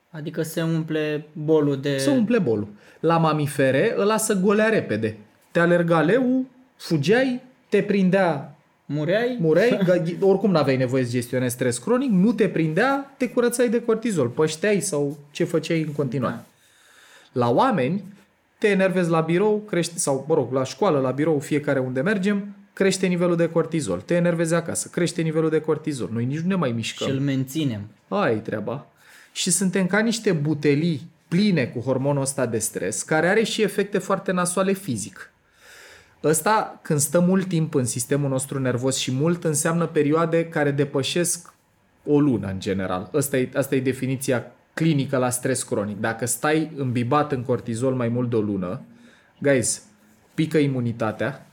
Adică se umple bolul de... Se umple bolul. La mamifere îl lasă golea repede. Te alerga leu, fugeai, te prindea Mureai? Mureai, oricum n-aveai nevoie să gestionezi stres cronic, nu te prindea, te curățai de cortizol, pășteai sau ce făceai în continuare. Da. La oameni, te enervezi la birou, crește, sau, mă rog, la școală, la birou, fiecare unde mergem, crește nivelul de cortizol. Te enervezi acasă, crește nivelul de cortizol. Noi nici nu ne mai mișcăm. Și îl menținem. Aia e treaba. Și suntem ca niște butelii pline cu hormonul ăsta de stres, care are și efecte foarte nasoale fizic. Ăsta, când stă mult timp în sistemul nostru nervos și mult, înseamnă perioade care depășesc o lună în general. Asta e, asta e definiția clinică la stres cronic. Dacă stai îmbibat în cortizol mai mult de o lună, guys, pică imunitatea,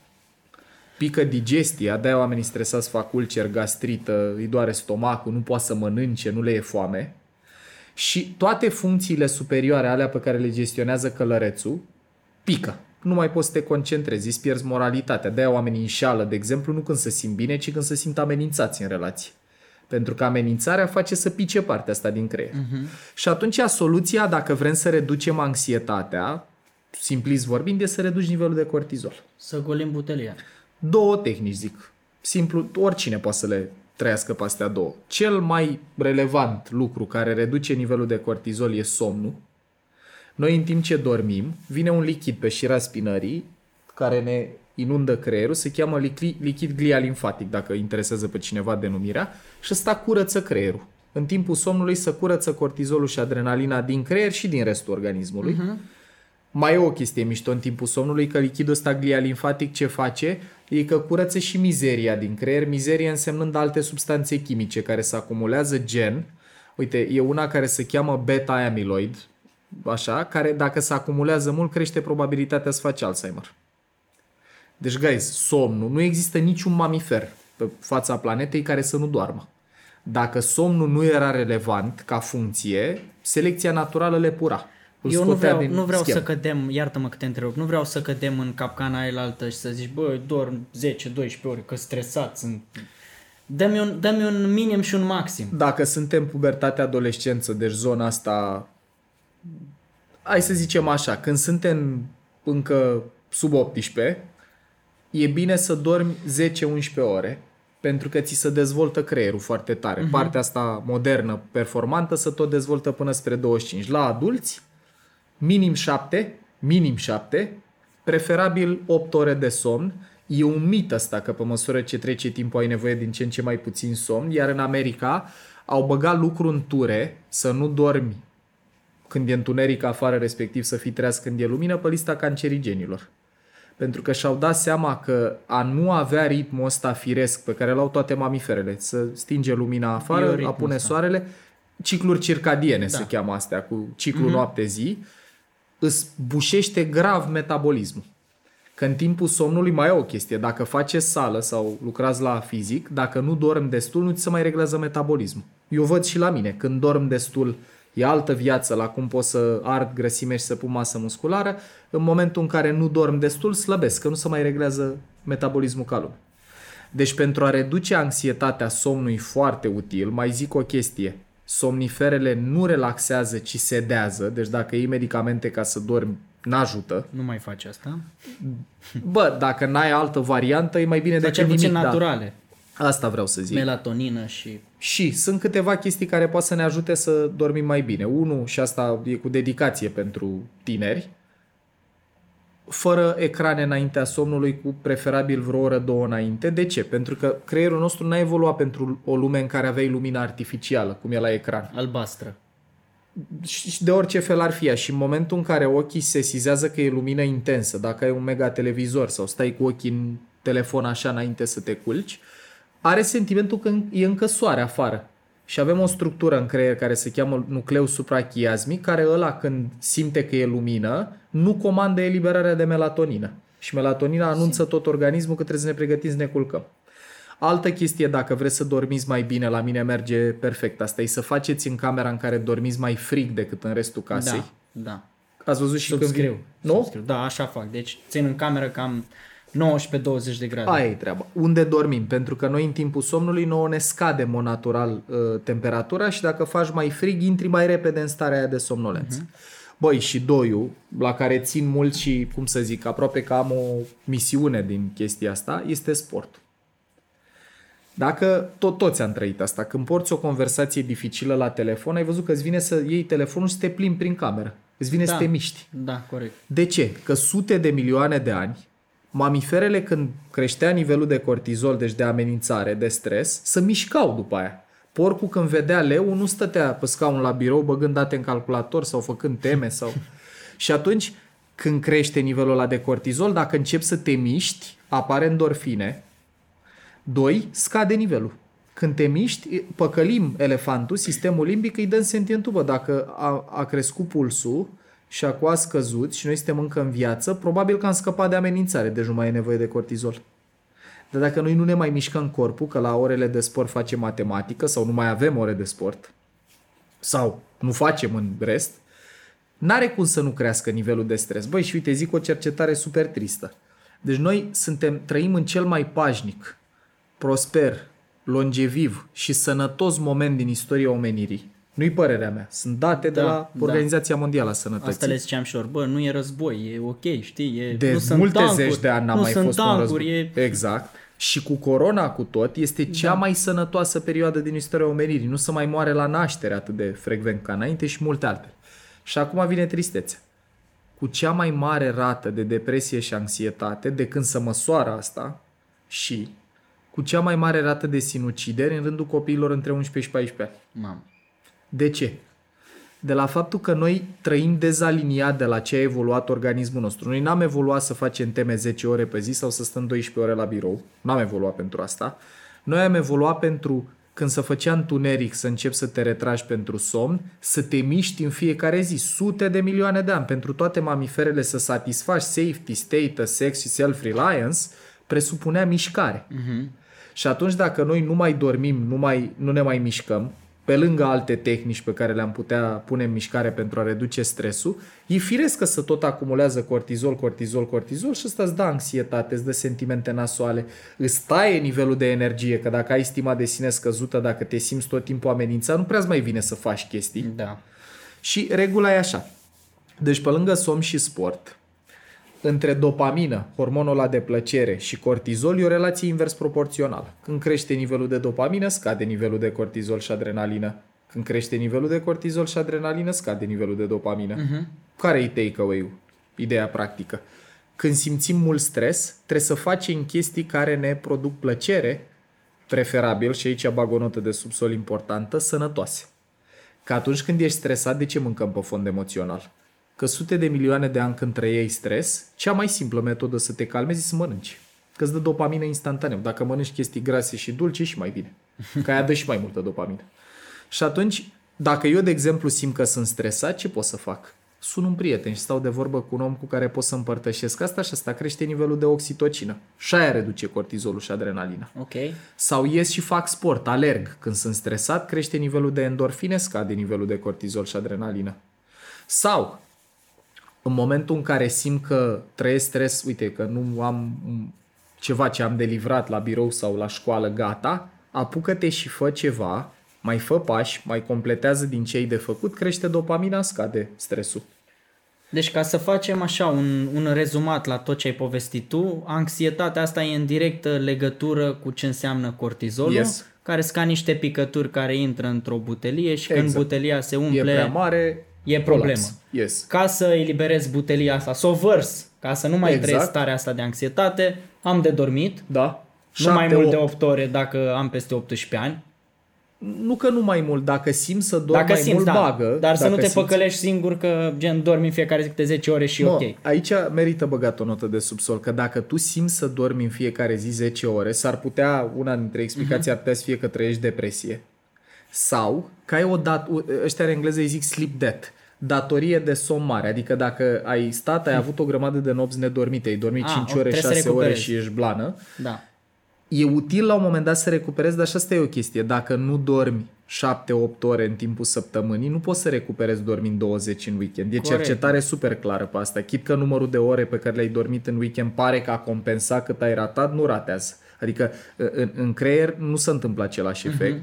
pică digestia, de-aia oamenii stresați fac ulcer, gastrită, îi doare stomacul, nu poate să mănânce, nu le e foame. Și toate funcțiile superioare, alea pe care le gestionează călărețul, pică. Nu mai poți să te concentrezi, îți pierzi moralitatea. De-aia oamenii înșală, de exemplu, nu când se simt bine, ci când se simt amenințați în relație. Pentru că amenințarea face să pice partea asta din creier. Uh-huh. Și atunci soluția, dacă vrem să reducem anxietatea, simplist vorbind, e să reduci nivelul de cortizol. Să golim butelia. Două tehnici, zic. Simplu, oricine poate să le trăiască pe astea două. Cel mai relevant lucru care reduce nivelul de cortizol e somnul. Noi în timp ce dormim, vine un lichid pe șira spinării care ne inundă creierul, se cheamă lichid, lichid glialimfatic, dacă interesează pe cineva denumirea, și ăsta curăță creierul. În timpul somnului să curăță cortizolul și adrenalina din creier și din restul organismului. Uh-huh. Mai e o chestie mișto în timpul somnului, că lichidul ăsta glialimfatic ce face e că curăță și mizeria din creier, mizeria însemnând alte substanțe chimice care se acumulează gen. Uite, e una care se cheamă beta-amyloid, așa, care dacă se acumulează mult crește probabilitatea să faci Alzheimer. Deci, guys, somnul, nu există niciun mamifer pe fața planetei care să nu doarmă. Dacă somnul nu era relevant ca funcție, selecția naturală le pura. Îl Eu nu scotea vreau, din nu vreau schemă. să cădem, iartă-mă că te întrerup, nu vreau să cădem în capcana aia altă și să zici, bă, dorm 10-12 ore, că stresat sunt. Dă-mi un, dă-mi un minim și un maxim. Dacă suntem pubertate adolescență, deci zona asta, hai să zicem așa, când suntem încă sub 18, e bine să dormi 10-11 ore, pentru că ți se dezvoltă creierul foarte tare. Uh-huh. Partea asta modernă, performantă, se tot dezvoltă până spre 25. La adulți, minim 7, minim 7, preferabil 8 ore de somn. E un mit ăsta că pe măsură ce trece timpul ai nevoie din ce în ce mai puțin somn, iar în America au băgat lucru în ture să nu dormi când e întuneric afară, respectiv să fii treaz când e lumină, pe lista cancerigenilor. Pentru că și-au dat seama că a nu avea ritmul ăsta firesc pe care l-au toate mamiferele, să stinge lumina afară, a Bioritmul pune ăsta. soarele, cicluri circadiene da. se cheamă astea, cu ciclu mm-hmm. noapte-zi, îți bușește grav metabolismul. Că în timpul somnului mai e o chestie. Dacă faceți sală sau lucrați la fizic, dacă nu dorm destul, nu ți se mai reglează metabolismul. Eu văd și la mine. Când dorm destul, e altă viață la cum pot să ard grăsime și să pun masă musculară. În momentul în care nu dorm destul, slăbesc, că nu se mai reglează metabolismul ca lumea. Deci pentru a reduce anxietatea somnului e foarte util, mai zic o chestie. Somniferele nu relaxează, ci sedează. Deci dacă iei medicamente ca să dormi, n-ajută. Nu mai faci asta. Bă, dacă n-ai altă variantă, e mai bine Dar decât cel nimic. puțin da. naturale. Asta vreau să zic. Melatonină și... Și sunt câteva chestii care pot să ne ajute să dormim mai bine. Unu, și asta e cu dedicație pentru tineri, fără ecrane înaintea somnului, cu preferabil vreo oră, două înainte. De ce? Pentru că creierul nostru n-a evoluat pentru o lume în care aveai lumină artificială, cum e la ecran. albastră. Și și de orice fel ar fi ea. Și în momentul în care ochii sesizează că e lumină intensă, dacă ai un mega televizor sau stai cu ochii în telefon așa înainte să te culci, are sentimentul că e încă soare afară. Și avem o structură în creier care se cheamă nucleu suprachiasmic, care ăla când simte că e lumină, nu comandă eliberarea de melatonină. Și melatonina anunță tot organismul că trebuie să ne pregătim să ne culcăm. Altă chestie, dacă vreți să dormiți mai bine, la mine merge perfect. Asta e să faceți în camera în care dormiți mai frig decât în restul casei. Da, da. Ați văzut și când Subscriu. vin... Nu? Subscriu. Da, așa fac. Deci țin în cameră cam 19-20 de grade. Aia e treaba. Unde dormim? Pentru că noi în timpul somnului nouă ne scade în mod natural uh, temperatura și dacă faci mai frig, intri mai repede în starea aia de somnolență. Uh-huh. Băi, și doiul, la care țin mult și, cum să zic, aproape că am o misiune din chestia asta, este sportul. Dacă tot toți am trăit asta, când porți o conversație dificilă la telefon, ai văzut că îți vine să iei telefonul și să te plimbi prin cameră. Îți vine da. să te miști. Da, corect. De ce? Că sute de milioane de ani Mamiferele când creștea nivelul de cortizol, deci de amenințare, de stres, să mișcau după aia. Porcul când vedea leu, nu stătea pe scaun la birou băgând date în calculator sau făcând teme sau... și atunci când crește nivelul ăla de cortizol, dacă începi să te miști, apare endorfine. Doi, scade nivelul. Când te miști, păcălim elefantul, sistemul limbic îi dăm sentientul, bă, dacă a, a crescut pulsul și acum a scăzut și noi suntem încă în viață, probabil că am scăpat de amenințare, deci nu mai e nevoie de cortizol. Dar dacă noi nu ne mai mișcăm corpul, că la orele de sport facem matematică sau nu mai avem ore de sport, sau nu facem în rest, N-are cum să nu crească nivelul de stres. Băi, și uite, zic o cercetare super tristă. Deci noi suntem, trăim în cel mai pașnic, prosper, longeviv și sănătos moment din istoria omenirii. Nu-i părerea mea. Sunt date da, de la Organizația da. Mondială a Sănătății. Asta le ziceam și ori. Bă, nu e război, e ok, știi? E, de nu sunt multe tancuri, zeci de ani n-a nu mai sunt fost tancuri, un război. E... Exact. Și cu corona cu tot, este cea da. mai sănătoasă perioadă din istoria omenirii. Nu se mai moare la naștere atât de frecvent ca înainte și multe altele. Și acum vine tristețea. Cu cea mai mare rată de depresie și anxietate, de când să măsoară asta, și cu cea mai mare rată de sinucideri în rândul copiilor între 11 și 14 ani. Mamă. De ce? De la faptul că noi trăim dezaliniat de la ce a evoluat organismul nostru. Noi n-am evoluat să facem teme 10 ore pe zi sau să stăm 12 ore la birou. N-am evoluat pentru asta. Noi am evoluat pentru când se făcea întuneric să începi să te retragi pentru somn, să te miști în fiecare zi, sute de milioane de ani. Pentru toate mamiferele să satisfaci safety, status, sex și self-reliance, presupunea mișcare. Uh-huh. Și atunci dacă noi nu mai dormim, nu, mai, nu ne mai mișcăm, pe lângă alte tehnici pe care le-am putea pune în mișcare pentru a reduce stresul, e firesc că să tot acumulează cortizol, cortizol, cortizol și ăsta îți dă anxietate, îți dă sentimente nasoale, îți taie nivelul de energie, că dacă ai stima de sine scăzută, dacă te simți tot timpul amenințat, nu prea mai vine să faci chestii. Da. Și regula e așa. Deci pe lângă somn și sport, între dopamină, hormonul ăla de plăcere și cortizol e o relație invers proporțională. Când crește nivelul de dopamină, scade nivelul de cortizol și adrenalină. Când crește nivelul de cortizol și adrenalină, scade nivelul de dopamină. Uh-huh. Care e takeaway-ul? Ideea practică. Când simțim mult stres, trebuie să facem chestii care ne produc plăcere, preferabil, și aici bag o notă de subsol importantă, sănătoase. Că atunci când ești stresat, de ce mâncăm pe fond emoțional? Că sute de milioane de ani când trăiei stres, cea mai simplă metodă să te calmezi e să mănânci. Că îți dă dopamină instantaneu. Dacă mănânci chestii grase și dulce, și mai bine. Că aia dă și mai multă dopamină. Și atunci, dacă eu, de exemplu, simt că sunt stresat, ce pot să fac? Sun un prieten și stau de vorbă cu un om cu care pot să împărtășesc asta și asta crește nivelul de oxitocină. Și aia reduce cortizolul și adrenalina. Ok. Sau ies și fac sport, alerg. Când sunt stresat, crește nivelul de endorfine, scade nivelul de cortizol și adrenalină. Sau în momentul în care simt că trăiesc stres, uite că nu am ceva ce am de livrat la birou sau la școală gata, apucă-te și fă ceva, mai fă pași, mai completează din ce ai de făcut, crește dopamina, scade stresul. Deci ca să facem așa un, un rezumat la tot ce ai povestit tu, anxietatea asta e în directă legătură cu ce înseamnă cortizolul, Yes. care sunt ca niște picături care intră într-o butelie și când Exact. butelia se E umple, prea mare, e problemă. colaps. Yes. Ca să eliberez butelia asta, să o vărs, ca să nu mai Exact. trăiesc starea asta de anxietate, am de dormit, Da. nu mai mult de 7-8. 8 ore dacă am peste 18 ani. Nu că nu mai mult, dacă simți să dormi Dacă mai simți, mult, da, bagă. dar să dacă nu te simți- păcălești singur că gen dormi în fiecare zi câte 10 ore și e Mă, ok. Aici merită băgat o notă de subsol, că dacă tu simți să dormi în fiecare zi 10 ore, s-ar putea, una dintre explicații ar putea să fie că trăiești depresie. Sau că ai o dat, ăștia în engleză îi zic sleep debt, datorie de somn mare, adică dacă ai stat, ai avut o grămadă de nopți nedormite, ai dormit Ah, 5 ok, ore, trebuie să 6 ore recuperezi. și ești blană, Da. e util la un moment dat să recuperezi, dar și asta e o chestie. Dacă nu dormi 7-8 ore în timpul săptămânii, nu poți să recuperezi dormind 20 în weekend. E Corect. cercetare super clară pe asta. Chit că numărul de ore pe care le-ai dormit în weekend pare că a compensat cât ai ratat, nu ratează. Adică în, în creier nu se întâmplă același efect.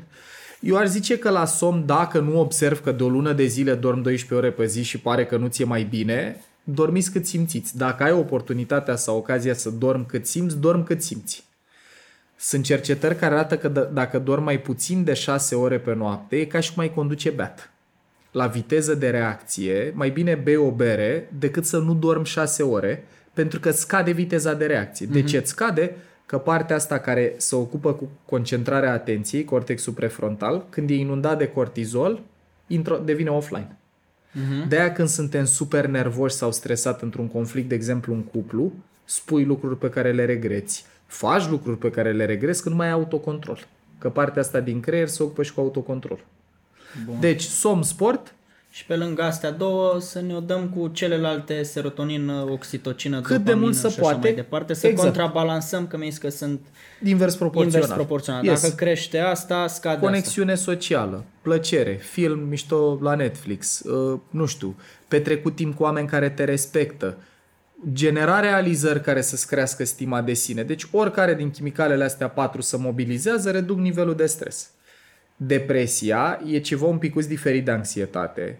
Eu aș zice că la somn, dacă nu observ că de o lună de zile dorm 12 ore pe zi și pare că nu ți-e mai bine, dormiți cât simțiți. Dacă ai oportunitatea sau ocazia să dormi cât simți, dorm cât simți. Sunt cercetări care arată că d- dacă dorm mai puțin de 6 ore pe noapte, e ca și cum ai conduce beat. La viteză de reacție, mai bine bei o bere decât să nu dormi 6 ore, Pentru că scade viteza de reacție. De ce îți scade? Că partea asta care se ocupă cu concentrarea atenției, cortexul prefrontal, când e inundat de cortizol, intro, devine offline. Uh-huh. De-aia când suntem super nervoși sau stresat într-un conflict, de exemplu în cuplu, spui lucruri pe care le regreți, faci lucruri pe care le regreți când nu mai ai autocontrol. Că partea asta din creier se ocupă și cu autocontrol. Bun. Deci, somn, sport, Și pe lângă astea două să ne o dăm cu celelalte serotonină, oxitocină, Cât de dopamină mult se și poate. așa mai departe, să Exact. contrabalansăm, că mi-ai zis că sunt invers proporțional. invers proporțional. Yes. Dacă crește asta, scade asta. Conexiune socială, plăcere, film mișto la Netflix, uh, nu știu, petrecut timp cu oameni care te respectă, genera realizări care să-ți crească stima de sine. Deci oricare din chimicalele astea patru se mobilizează, reduc nivelul de stres. Depresia e ceva un pic diferit de anxietate.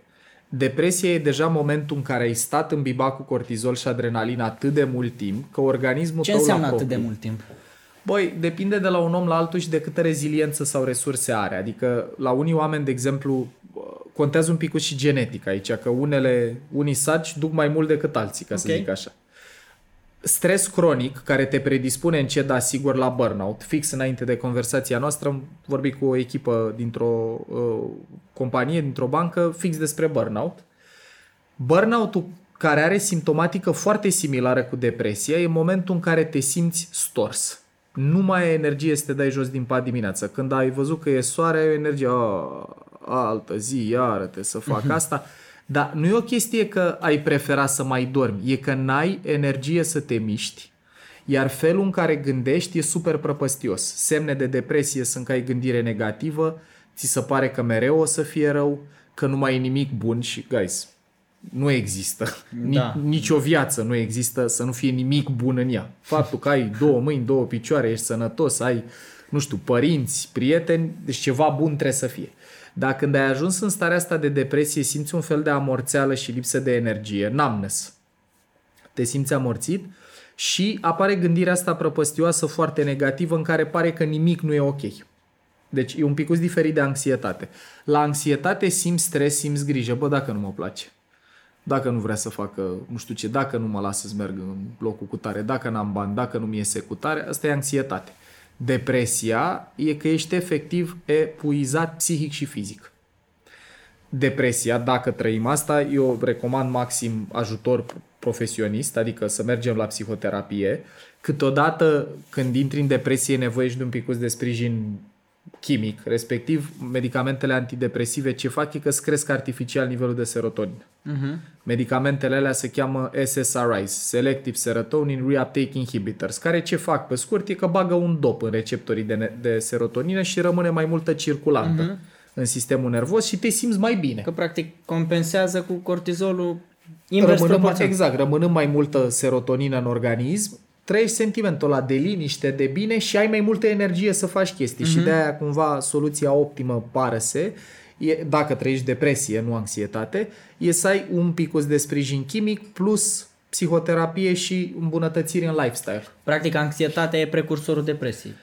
Depresia e deja momentul în care ai stat în bibac cu cortizol și adrenalină atât de mult timp că organismul Ce tău înseamnă la atât de propriu- mult timp? Băi, depinde de la un om la altul și de câtă reziliență sau resurse are. Adică la unii oameni, de exemplu, contează un pic și genetic aici, că unele, unii saci duc mai mult decât alții, ca să Ok. zic așa. Stres cronic, care te predispune încet, dar sigur, la burnout. Fix înainte de conversația noastră, am vorbit cu o echipă dintr-o uh, companie, dintr-o bancă, fix despre burnout. Burnout-ul care are simptomatică foarte similară cu depresia e momentul în care te simți stors. Nu mai ai energie să te dai jos din pat dimineața. Când ai văzut că e soare, ai o energie, "A, altă zi, iară te să fac asta. Dar nu e o chestie că ai prefera să mai dormi, e că n-ai energie să te miști. Iar felul în care gândești e super prăpăstios. Semne de depresie sunt că ai gândire negativă, ți se pare că mereu o să fie rău, că nu mai e nimic bun și, guys, nu există. Ni- Da. Nici o viață nu există să nu fie nimic bun în ea. Faptul că ai două mâini, două picioare, ești sănătos, ai, nu știu, părinți, prieteni, deci ceva bun trebuie să fie. Dar când ai ajuns în starea asta de depresie, simți un fel de amorțeală și lipsă de energie, numbness. Te simți amorțit și apare gândirea asta prăpăstioasă foarte negativă în care pare că nimic nu e ok. Deci e un pic diferit de anxietate. La anxietate simți stres, simți grijă. Bă, dacă nu mă place. Dacă nu vrea să facă nu știu ce, dacă nu mă lasă să merg în locul cu tare, dacă n-am bani, dacă nu mi iese cu tare, asta e anxietate. Depresia e că ești efectiv epuizat psihic și fizic. Depresia, dacă trăim asta, eu recomand maxim ajutor profesionist, adică să mergem la psihoterapie. Câteodată, când intri în depresie, e nevoie și de un pic de sprijin chimic, respectiv medicamentele antidepresive, ce fac e că îți cresc artificial nivelul de serotonină. Uh-huh. Medicamentele alea se cheamă SSRIs, Selective Serotonin Reuptake Inhibitors, care ce fac pe scurt e că bagă un dop în receptorii de, ne- de serotonină și rămâne mai multă circulantă în sistemul nervos și te simți mai bine. Că practic compensează cu cortizolul invers Rămânând mai, proporțional. exact, rămânând mai multă serotonină în organism, trăiești sentimentul ăla de liniște, de bine și ai mai multă energie să faci chestii. Și de-aia cumva soluția optimă pare să e, dacă trăiești depresie, nu anxietate, e să ai un pic de sprijin chimic plus psihoterapie și îmbunătățiri în lifestyle. Practic anxietatea e precursorul depresiei.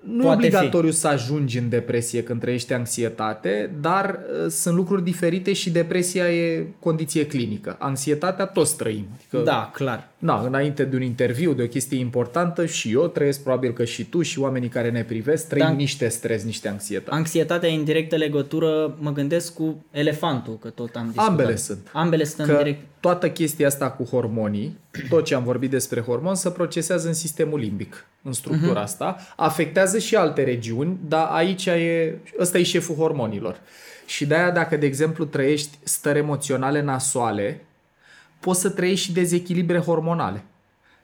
Nu Poate e obligatoriu să ajungi în depresie când trăiești anxietate, dar uh, sunt lucruri diferite și depresia e condiție clinică. Anxietatea toți trăim. Adică, Da, clar. Na, înainte de un interviu, de o chestie importantă, și eu trăiesc, probabil că și tu și oamenii care ne privesc, trăim Da. niște stres, niște anxietate. Anxietatea e în directă legătură, mă gândesc, cu elefantul, că tot am discutat. Ambele sunt. Ambele sunt Că în direct. Toată chestia asta cu hormonii, tot ce am vorbit despre hormon, se procesează în sistemul limbic, în structura uh-huh. asta. Afectează și alte regiuni, dar aici e, ăsta e șeful hormonilor. Și de-aia dacă, de exemplu, trăiești stări emoționale nasoale, poți să trăiești și dezechilibre hormonale.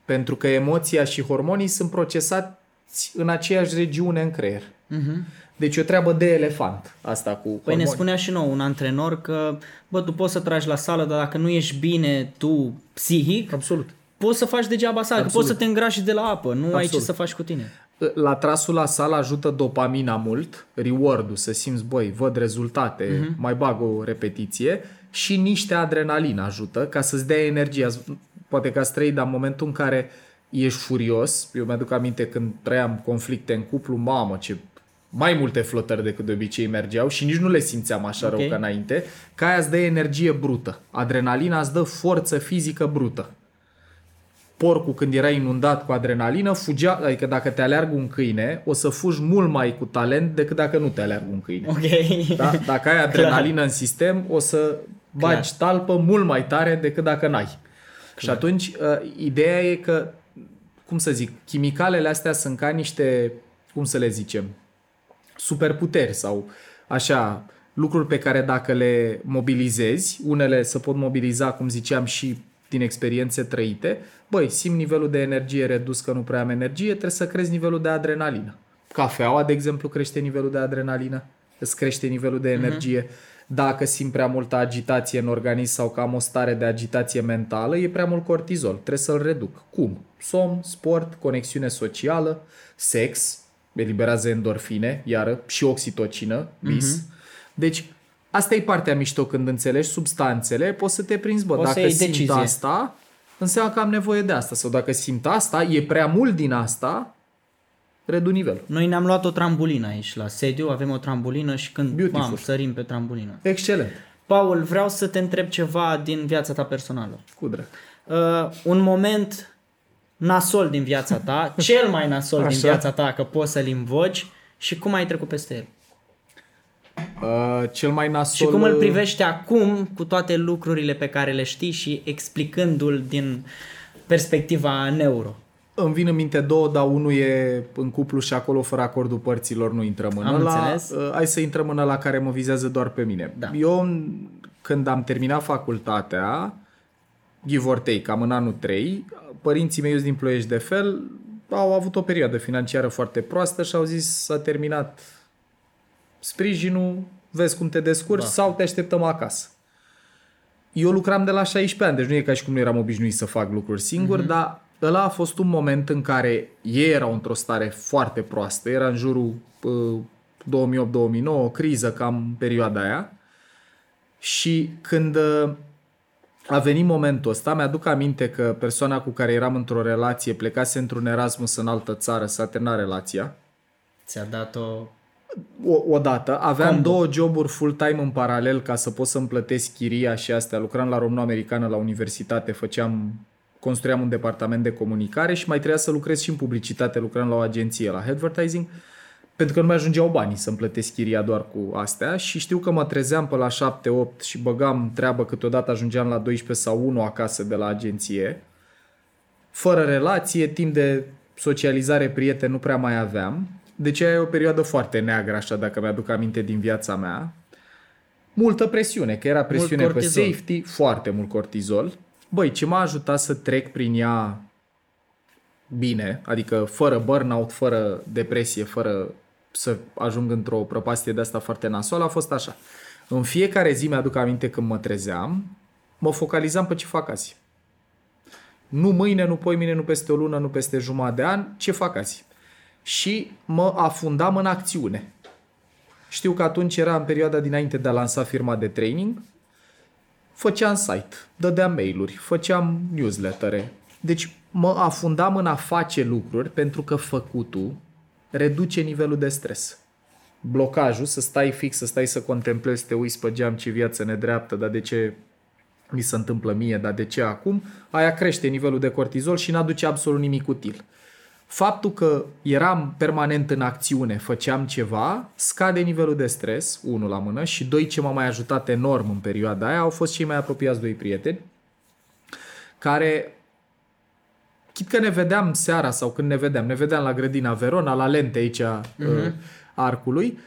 Pentru că emoția și hormonii sunt procesați în aceeași regiune în creier. Uh-huh. Deci e o treabă de elefant asta cu Păi hormoni. ne spunea și nou un antrenor că, bă, tu poți să tragi la sală, dar dacă nu ești bine tu psihic, Absolut. poți să faci degeaba sală, că Absolut. poți să te îngrași de la apă, nu ai ce Absolut. să faci cu tine. la trasul la sală ajută dopamina mult, reward-ul, să simți, băi, văd rezultate, Mhm. uh-huh. mai bag o repetiție și niște adrenalină ajută ca să-ți dea energie. Ați- Poate că ați trăit, dar în momentul în care ești furios, eu mi-aduc aminte când trăiam conflicte în cuplu, mamă, ce mai multe flotări decât de obicei mergeau și nici nu le simțeam așa Ok. rău ca înainte, ca aia îți dă energie brută. Adrenalina îți dă forță fizică brută. porcul când era inundat cu adrenalină, fugea, adică dacă te aleargă un câine, o să fugi mult mai cu talent decât dacă nu te aleargă un câine. Ok. Da? Dacă ai adrenalină în sistem, o să bagi talpă mult mai tare decât dacă n-ai. Clar. Și atunci, uh, ideea e că, cum să zic, chimicalele astea sunt ca niște, cum să le zicem, superputeri sau așa, lucruri pe care dacă le mobilizezi, unele se pot mobiliza, cum ziceam, și din experiențe trăite, băi, simt nivelul de energie redus că nu prea am energie, trebuie să crezi nivelul de adrenalină. Cafeaua, de exemplu, crește nivelul de adrenalină, îți crește nivelul de energie. Uh-huh. Dacă simt prea multă agitație în organism sau că am o stare de agitație mentală, e prea mult cortizol. Trebuie să-l reduc. Cum? Somn, sport, conexiune socială, sex, eliberează endorfine, iară, și oxitocină, vis. Uh-huh. Deci, asta e partea mișto când înțelegi substanțele, poți să te prinzi, bă, Poți să dacă iei simt decizie. asta, înseamnă că am nevoie de asta. Sau dacă simt asta, e prea mult din asta, redu nivelul. Noi ne-am luat o trambulină aici la sediu, avem o trambulină și când Beautiful. bam, sărim pe trambulină. Excelent. Paul, vreau să te întreb ceva din viața ta personală. Cu drag. Uh, un moment nasol din viața ta, cel mai nasol din Așa. viața ta, că poți să-l invoci și cum ai trecut peste el. Uh, cel mai nasol... Și cum îl privești acum cu toate lucrurile pe care le știi și explicându-l din perspectiva neuro. Îmi vin în minte două, dar unul e în cuplu și acolo fără acordul părților nu intrăm în Am ăla. înțeles. Uh, Hai să intrăm în ăla care mă vizează doar pe mine. Da. Eu, când am terminat facultatea, give or take, am în anul 3, părinții mei eu sunt din Ploiești de fel, au avut o perioadă financiară foarte proastă și au zis s-a terminat sprijinul, vezi cum te descurci Da. sau te așteptăm acasă. Eu lucram de la 16 ani, deci nu e ca și cum nu eram obișnuit să fac lucruri singur, mm-hmm. dar ăla a fost un moment în care ei erau într-o stare foarte proastă, era în jurul uh, 2008-2009, o criză cam în perioada aia și când uh, a venit momentul ăsta, mi-aduc aminte că persoana cu care eram într-o relație plecase într-un Erasmus în altă țară, s-a terminat relația, Ți-a dat-o... o, odată. Aveam Combo. două joburi full-time în paralel ca să pot să-mi plătesc chiria și astea. Lucram la româno-americană la universitate, făceam, construiam un departament de comunicare și mai trebuia să lucrez și în publicitate, lucram la o agenție, la advertising, pentru că nu mai ajungeau banii să-mi plătesc chiria doar cu astea și știu că mă trezeam pe la 7-8 și băgam treabă câteodată ajungeam la 12 sau 1 acasă de la agenție fără relație, timp de socializare, prieteni nu prea mai aveam. Deci aia e o perioadă foarte neagră, așa, dacă mi-aduc aminte din viața mea. Multă presiune, că era presiune pe cortizol. safety, foarte mult cortizol. Băi, ce m-a ajutat să trec prin ea bine, adică fără burnout, fără depresie, fără să ajung într-o prăpastie de asta foarte nasoală, a fost așa. În fiecare zi mi-aduc aminte când mă trezeam, mă focalizam pe ce fac azi. Nu mâine, nu poimine, nu peste o lună, nu peste jumătate de an, ce fac azi. Și mă afundam în acțiune. Știu că atunci era în perioada dinainte de a lansa firma de training, făceam site, dădeam mail-uri, făceam newslettere. Deci mă afundam în a face lucruri pentru că făcutul reduce nivelul de stres. Blocajul, să stai fix, să stai să contemplezi, să te uiți pe geam ce viață nedreaptă, dar de ce mi se întâmplă mie, dar de ce acum, aia crește nivelul de cortizol și n-aduce absolut nimic util. Faptul că eram permanent în acțiune, făceam ceva, scade nivelul de stres, unul la mână, și doi, ce m-a mai ajutat enorm în perioada aia, au fost cei mai apropiați doi prieteni, care, chit că ne vedeam seara sau când ne vedeam, ne vedeam la grădina Verona, la lente aici uh-huh. arcului,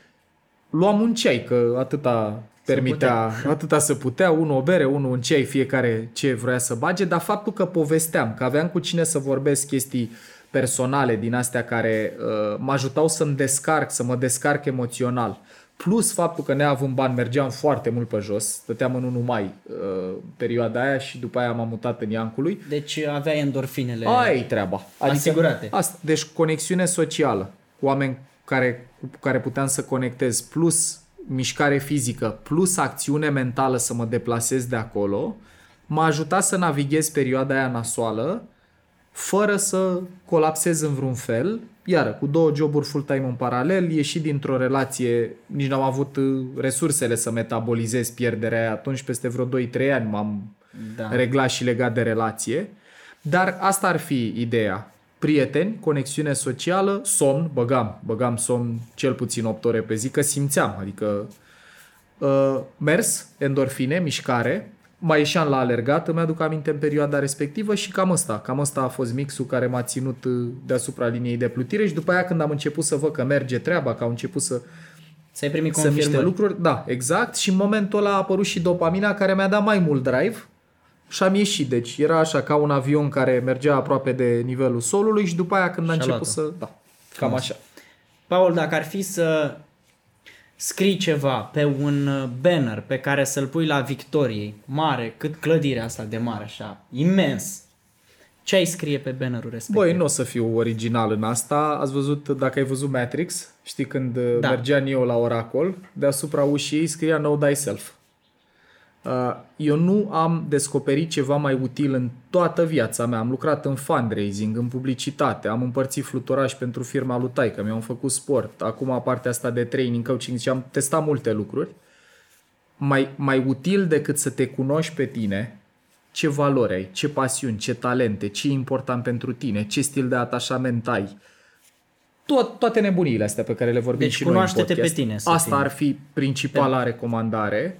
luam un ceai, că atâta permitea, atâta se putea, unul o bere, unul un ceai, fiecare ce vrea să bage, dar faptul că povesteam, că aveam cu cine să vorbesc chestii personale din astea care uh, mă ajutau să-mi descarc, să mă descarc emoțional. Plus faptul că neavând bani mergeam foarte mult pe jos, stăteam în 1 mai uh, perioada aia și după aia m-am mutat în Iancului. Deci aveai endorfinele. Aia e treaba. Asigurate. Asta, deci conexiune socială cu oameni care, cu care puteam să conectez, plus mișcare fizică, plus acțiune mentală să mă deplasez de acolo, m-a ajutat să navighez perioada aia nasoală fără să colapsez în vreun fel. Iară, cu două joburi full-time în paralel, ieși dintr-o relație, nici n-am avut uh, resursele să metabolizez pierderea aia. Atunci, peste vreo 2-3 ani, m-am Da. reglat și legat de relație. Dar asta ar fi ideea. Prieteni, conexiune socială, somn, băgam, băgam somn cel puțin 8 ore pe zi, că simțeam, adică uh, mers, endorfine, mișcare, mai ieșeam la alergat, îmi aduc aminte în perioada respectivă și cam asta, cam asta a fost mixul care m-a ținut uh, deasupra liniei de plutire și după aia când am început să văd că merge treaba, că au început să Să-ai primit să miște confirmări. lucruri, da, exact, și în momentul ăla a apărut și dopamina care mi-a dat mai mult drive și am ieșit, deci era așa ca un avion care mergea aproape de nivelul solului și după aia când a Și-a început luat-o. să, da, cam așa. Paul, dacă ar fi să scrii ceva pe un uh, banner pe care să-l pui la Victoriei, mare, cât clădirea asta de mare, așa, imens, ce ai scrie pe bannerul respectiv? Băi, nu o să fiu original în asta. Ați văzut, dacă ai văzut Matrix, știi când Da. da. mergea Neo la oracol, deasupra ușii ei scria Know Thyself. Uh, Eu nu am descoperit ceva mai util în toată viața mea. Am lucrat în fundraising, în publicitate, am împărțit fluturaș pentru firma lui Taică, mi-am făcut sport, acum partea asta de training, coaching și am testat multe lucruri. Mai, mai util decât să te cunoști pe tine, ce valori ai, ce pasiuni, ce talente, ce e important pentru tine, ce stil de atașament ai. Tot, toate nebuniile astea pe care le vorbim Deci și noi în cunoaște-te podcast. pe tine, să Asta fie. ar fi principala recomandare.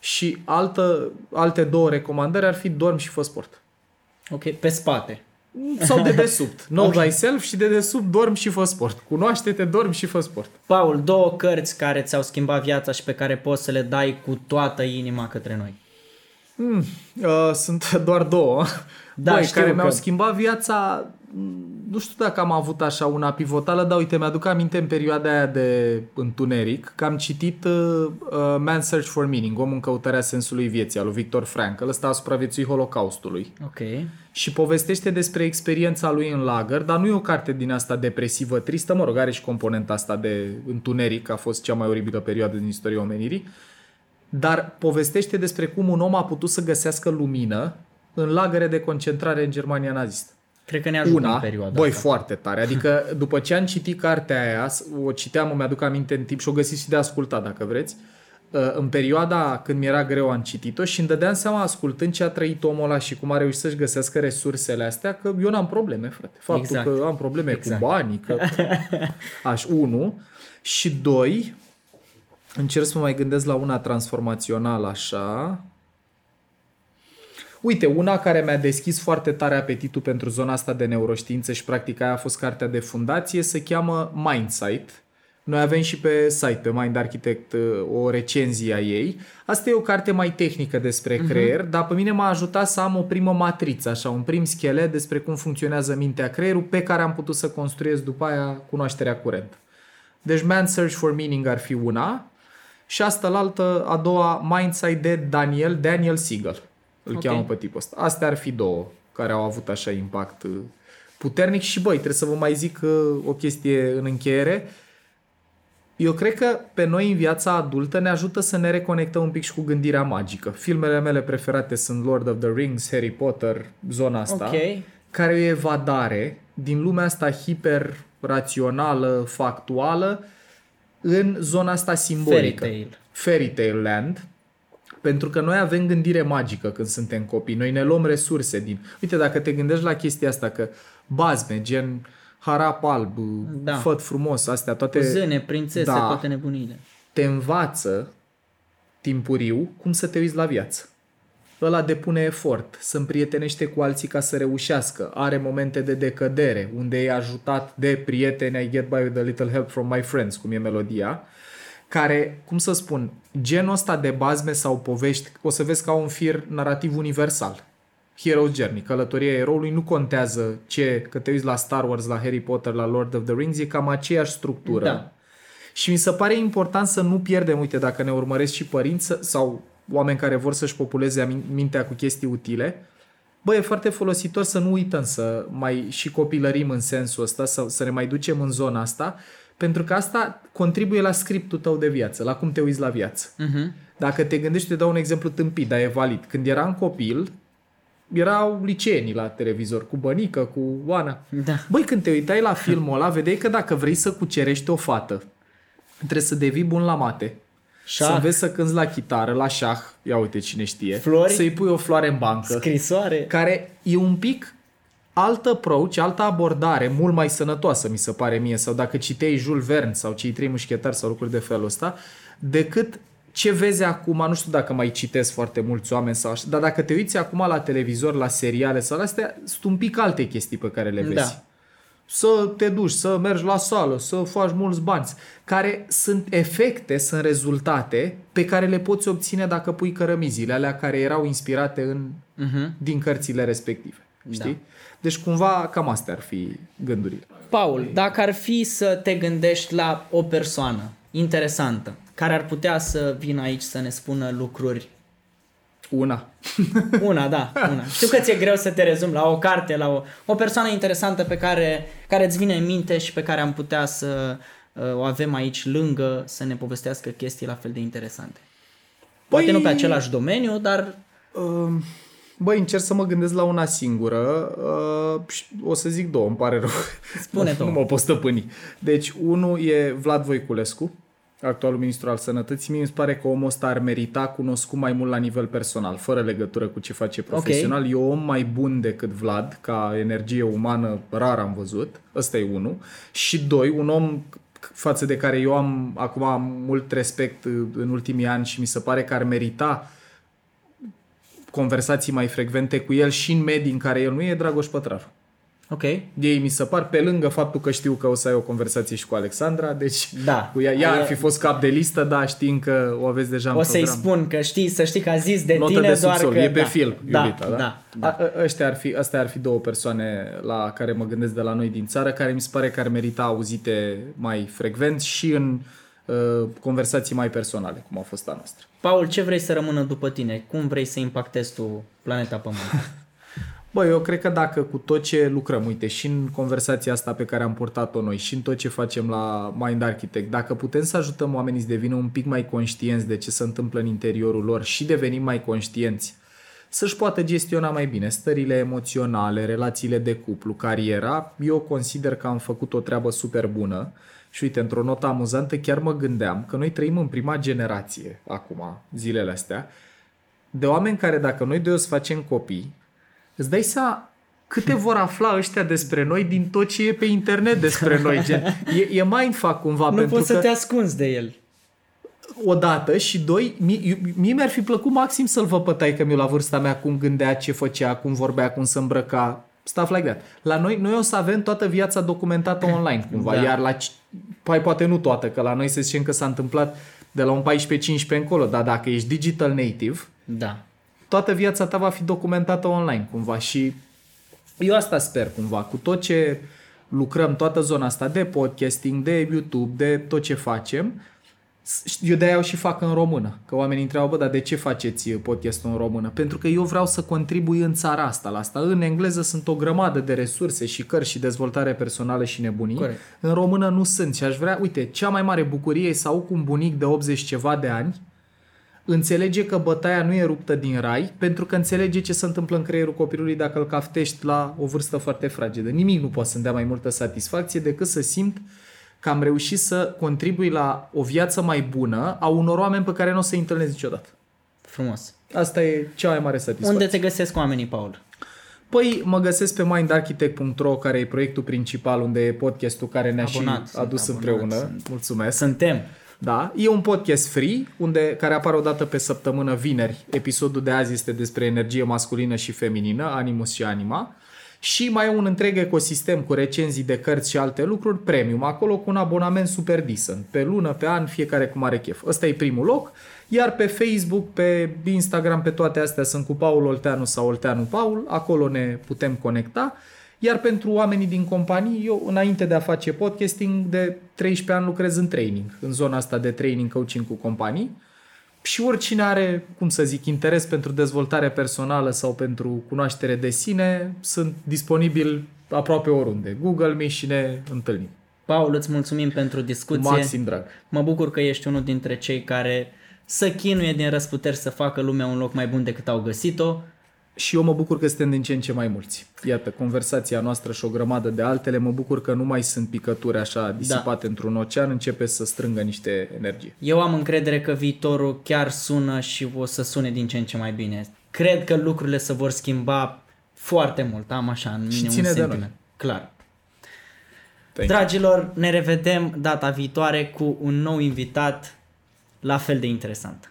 Și altă, alte două recomandări ar fi dorm și fă sport. Ok, pe spate. Sau de desubt. Know Ok. thyself și de desubt dorm și fă sport. Cunoaște-te, dorm și fă sport. Paul, două cărți care ți-au schimbat viața și pe care poți să le dai cu toată inima către noi. Mm, uh, sunt doar două. Da, Băi, știu care că- mi-au schimbat viața. Mm, Nu știu dacă am avut așa una pivotală, dar uite, mi-aduc aminte în perioada aia de întuneric că am citit uh, uh, Man's Search for Meaning, Omul în căutarea sensului vieții, al lui Victor Frankl. Ăsta a supraviețuit Holocaustului. Ok. și povestește despre experiența lui în lagăr, dar nu e o carte din asta depresivă, tristă, mă rog, are și componenta asta de întuneric, a fost cea mai oribilă perioadă din istoria omenirii, dar povestește despre cum un om a putut să găsească lumină în lagăre de concentrare în Germania nazistă. Cred că ne ajută Una, în perioada băi, asta. foarte tare. Adică după ce am citit cartea aia, o citeam, îmi aduc aminte în timp și o găsiți și de ascultat dacă vreți, uh, în perioada când mi-era greu am citit-o și îmi dădeam seama ascultând ce a trăit omul ăla și cum a reușit să-și găsească resursele astea, că eu n-am probleme, frate. Faptul Exact. că am probleme Exact. cu banii, că... Aș, unu. Și doi, încerc să mă mai gândesc la una transformațională așa. Uite, una care mi-a deschis foarte tare apetitul pentru zona asta de neuroștiință și practic aia a fost cartea de fundație, se cheamă Mindsight. Noi avem și pe site, pe Mind Architect, o recenzie a ei. Asta e o carte mai tehnică despre creier, dar pe mine m-a ajutat să am o primă matriță, așa, un prim schelet despre cum funcționează mintea creierul, pe care am putut să construiesc după aia cunoașterea curentă. Deci Man's Search for Meaning ar fi una și asta la altă, a doua, Mindsight de Daniel, Daniel Siegel. Îl Ok. okay. cheamă pe tipul ăsta. Astea ar fi două care au avut așa impact uh, puternic și băi, trebuie să vă mai zic uh, o chestie în încheiere. Eu cred că pe noi în viața adultă ne ajută să ne reconectăm un pic și cu gândirea magică. Filmele mele preferate sunt Lord of the Rings, Harry Potter, zona asta Ok. care e o evadare din lumea asta hiper-rațională, factuală, în zona asta simbolică. Fairy tale. Fairy Tale Land. Pentru că noi avem gândire magică când suntem copii. Noi ne luăm resurse din... Uite, dacă te gândești la chestia asta, că bazme, gen harap alb, Da. da. făt frumos, astea, toate Cu zâne, prințese, Da. toate nebunile. te învață timpuriu cum să te uiți la viață. Ăla depune efort, se împrietenește cu alții ca să reușească, are momente de decădere, unde e ajutat de prieteni, I get by with a little help from my friends, cum e melodia, care, cum să spun, genul ăsta de bazme sau povești, o să vezi ca un fir narrativ universal. Hero's Journey, călătoria eroului, nu contează ce, că te uiți la Star Wars, la Harry Potter, la Lord of the Rings, e cam aceeași structură. Da. Și mi se pare important să nu pierdem, uite, dacă ne urmăresc și părinți să- sau oameni care vor să-și populeze amin- mintea cu chestii utile, bă, e foarte folositor să nu uităm să mai și copilărim în sensul ăsta, să, să ne mai ducem în zona asta, pentru că asta contribuie la scriptul tău de viață, la cum te uiți la viață. Mhm. Dacă te gândești, te dau un exemplu tâmpit, dar e valid. Când eram copil, erau liceenii la televizor, cu Bănică, cu Oana. Da. Băi, când te uitai la filmul ăla, vedeai că dacă vrei să cucerești o fată, trebuie să devii bun la mate, Șah. să înveți să cânți la chitară, la șah, ia uite cine știe, Flori? să-i pui o floare în bancă, Scrisoare. care e un pic alt approach, altă abordare, mult mai sănătoasă, mi se pare mie, sau dacă citei Jules Verne sau cei trei mușchetari sau lucruri de felul ăsta, decât ce vezi acum, nu știu dacă mai citesc foarte mulți oameni sau așa, dar dacă te uiți acum la televizor, la seriale sau la astea, sunt un pic alte chestii pe care le vezi. Da. Să te duci, să mergi la sală, să faci mulți bani, care sunt efecte, sunt rezultate pe care le poți obține dacă pui cărămizile alea care erau inspirate în, Mhm. din cărțile respective. Știi? Da. Deci cumva cam astea ar fi gândurile. Paul, dacă ar fi să te gândești la o persoană interesantă care ar putea să vină aici să ne spună lucruri Una. Una, da, una. Știu că ți-e greu să te rezumi la o carte, la o, o persoană interesantă pe care, care îți vine în minte și pe care am putea să uh, o avem aici lângă să ne povestească chestii la fel de interesante. Poate Păi- nu pe același domeniu, dar Uh, Băi, încerc să mă gândesc la una singură. Uh, și o să zic două, îmi pare rău. Spune nu, două. nu mă pot stăpâni. Deci, unul e Vlad Voiculescu, actualul ministru al sănătății. Mie mi se pare că omul ăsta ar merita cunoscut mai mult la nivel personal, fără legătură cu ce face profesional. E un om mai bun decât Vlad, ca energie umană rar am văzut. Ăsta e unul. Și doi, un om față de care eu am acum mult respect uh, în ultimii ani și mi se pare că ar merita conversații mai frecvente cu el și în medii în care el nu e Dragoș Pătraru. ok. Ei mi se par, pe lângă faptul că știu că o să ai o conversație și cu Alexandra, deci Da. cu ea, ea ar E- fi fost cap de listă, dar știind că o aveți deja în O să-i program. spun că știi, să știi că a zis de Notă tine de doar subsol, că... e pe da, film, da, iubita, da? da, A, a, ăștia ar fi, astea ar fi două persoane la care mă gândesc de la noi din țară, care mi se pare că ar merita auzite mai frecvent și în uh, conversații mai personale, cum a fost a noastră. Paul, ce vrei să rămână după tine? Cum vrei să impactezi tu planeta Pământ? Bă, eu cred că dacă cu tot ce lucrăm, uite, și în conversația asta pe care am purtat-o noi, și în tot ce facem la Mind Architect, dacă putem să ajutăm oamenii să devină un pic mai conștienți de ce se întâmplă în interiorul lor și devenim mai conștienți, să-și poată gestiona mai bine stările emoționale, relațiile de cuplu, cariera, eu consider că am făcut o treabă super bună. Și uite, într-o notă amuzantă, chiar mă gândeam că noi trăim în prima generație, acum, zilele astea, de oameni care dacă noi doi o să facem copii, îți dai seama câte vor afla ăștia despre noi din tot ce e pe internet despre noi. Gen, e, e mindfuck cumva, nu pentru poți că să te ascunzi de el. odată și doi, mie, mie mi-ar fi plăcut maxim să-l văd pe taică miu la vârsta mea cum gândea, ce făcea, cum vorbea, cum se îmbrăca, stuff like that. La noi, noi o să avem toată viața documentată online cumva, Da. iar la, ci- pai poate nu toată, că la noi se zicem că s-a întâmplat de la un 14-15 încolo, dar dacă ești digital native, Da. toată viața ta va fi documentată online cumva și eu asta sper cumva, cu tot ce lucrăm, toată zona asta de podcasting, de YouTube, de tot ce facem, s- eu de-aia o și fac în română. Că oamenii întreabă, bă, dar de ce faceți podcastul în română? Pentru că eu vreau să contribui în țara asta la asta. În engleză sunt o grămadă de resurse și cărți și dezvoltare personală și nebunii. Corect. În română nu sunt și aș vrea, uite, cea mai mare bucurie e să au cu un bunic de 80 ceva de ani înțelege că bătaia nu e ruptă din rai, pentru că înțelege ce se întâmplă în creierul copilului dacă îl caftești la o vârstă foarte fragedă. Nimic nu poate să-mi dea mai multă satisfacție decât să simt că am reușit să contribui la o viață mai bună a unor oameni pe care nu o să-i întâlnesc niciodată. Frumos. Asta e cea mai mare satisfacție. Unde te găsesc oamenii, Paul? Păi mă găsesc pe mindarchitect.ro care e proiectul principal unde e podcastul care ne-a Abonat, și sunt adus abonat, împreună. sunt. Mulțumesc. Suntem. Da, e un podcast free unde, care apare o dată pe săptămână vineri. Episodul de azi este despre energie masculină și feminină, Animus și Anima. Și mai e un întreg ecosistem cu recenzii de cărți și alte lucruri premium, acolo cu un abonament super decent, pe lună, pe an, fiecare cum are chef. Ăsta e primul loc, iar pe Facebook, pe Instagram, pe toate astea sunt cu Paul Olteanu sau Olteanu Paul, acolo ne putem conecta. Iar pentru oamenii din companii, eu înainte de a face podcasting, de 13 ani lucrez în training, în zona asta de training coaching cu companii. Și oricine are, cum să zic, interes pentru dezvoltare personală sau pentru cunoaștere de sine, sunt disponibil aproape oriunde. Google Me și ne întâlnim. Paul, îți mulțumim pentru Cu discuție. maxim drag. Mă bucur că ești unul dintre cei care să chinuie din răsputeri să facă lumea un loc mai bun decât au găsit-o. Și eu mă bucur că suntem din ce în ce mai mulți. Iată, conversația noastră și o grămadă de altele, mă bucur că nu mai sunt picături așa disipate da. într-un ocean, începe să strângă niște energie. Eu am încredere că viitorul chiar sună și o să sune din ce în ce mai bine. Cred că lucrurile se vor schimba foarte mult, am așa în mine ține un de sentiment. noi. Clar. Thank Dragilor, ne revedem data viitoare cu un nou invitat la fel de interesant.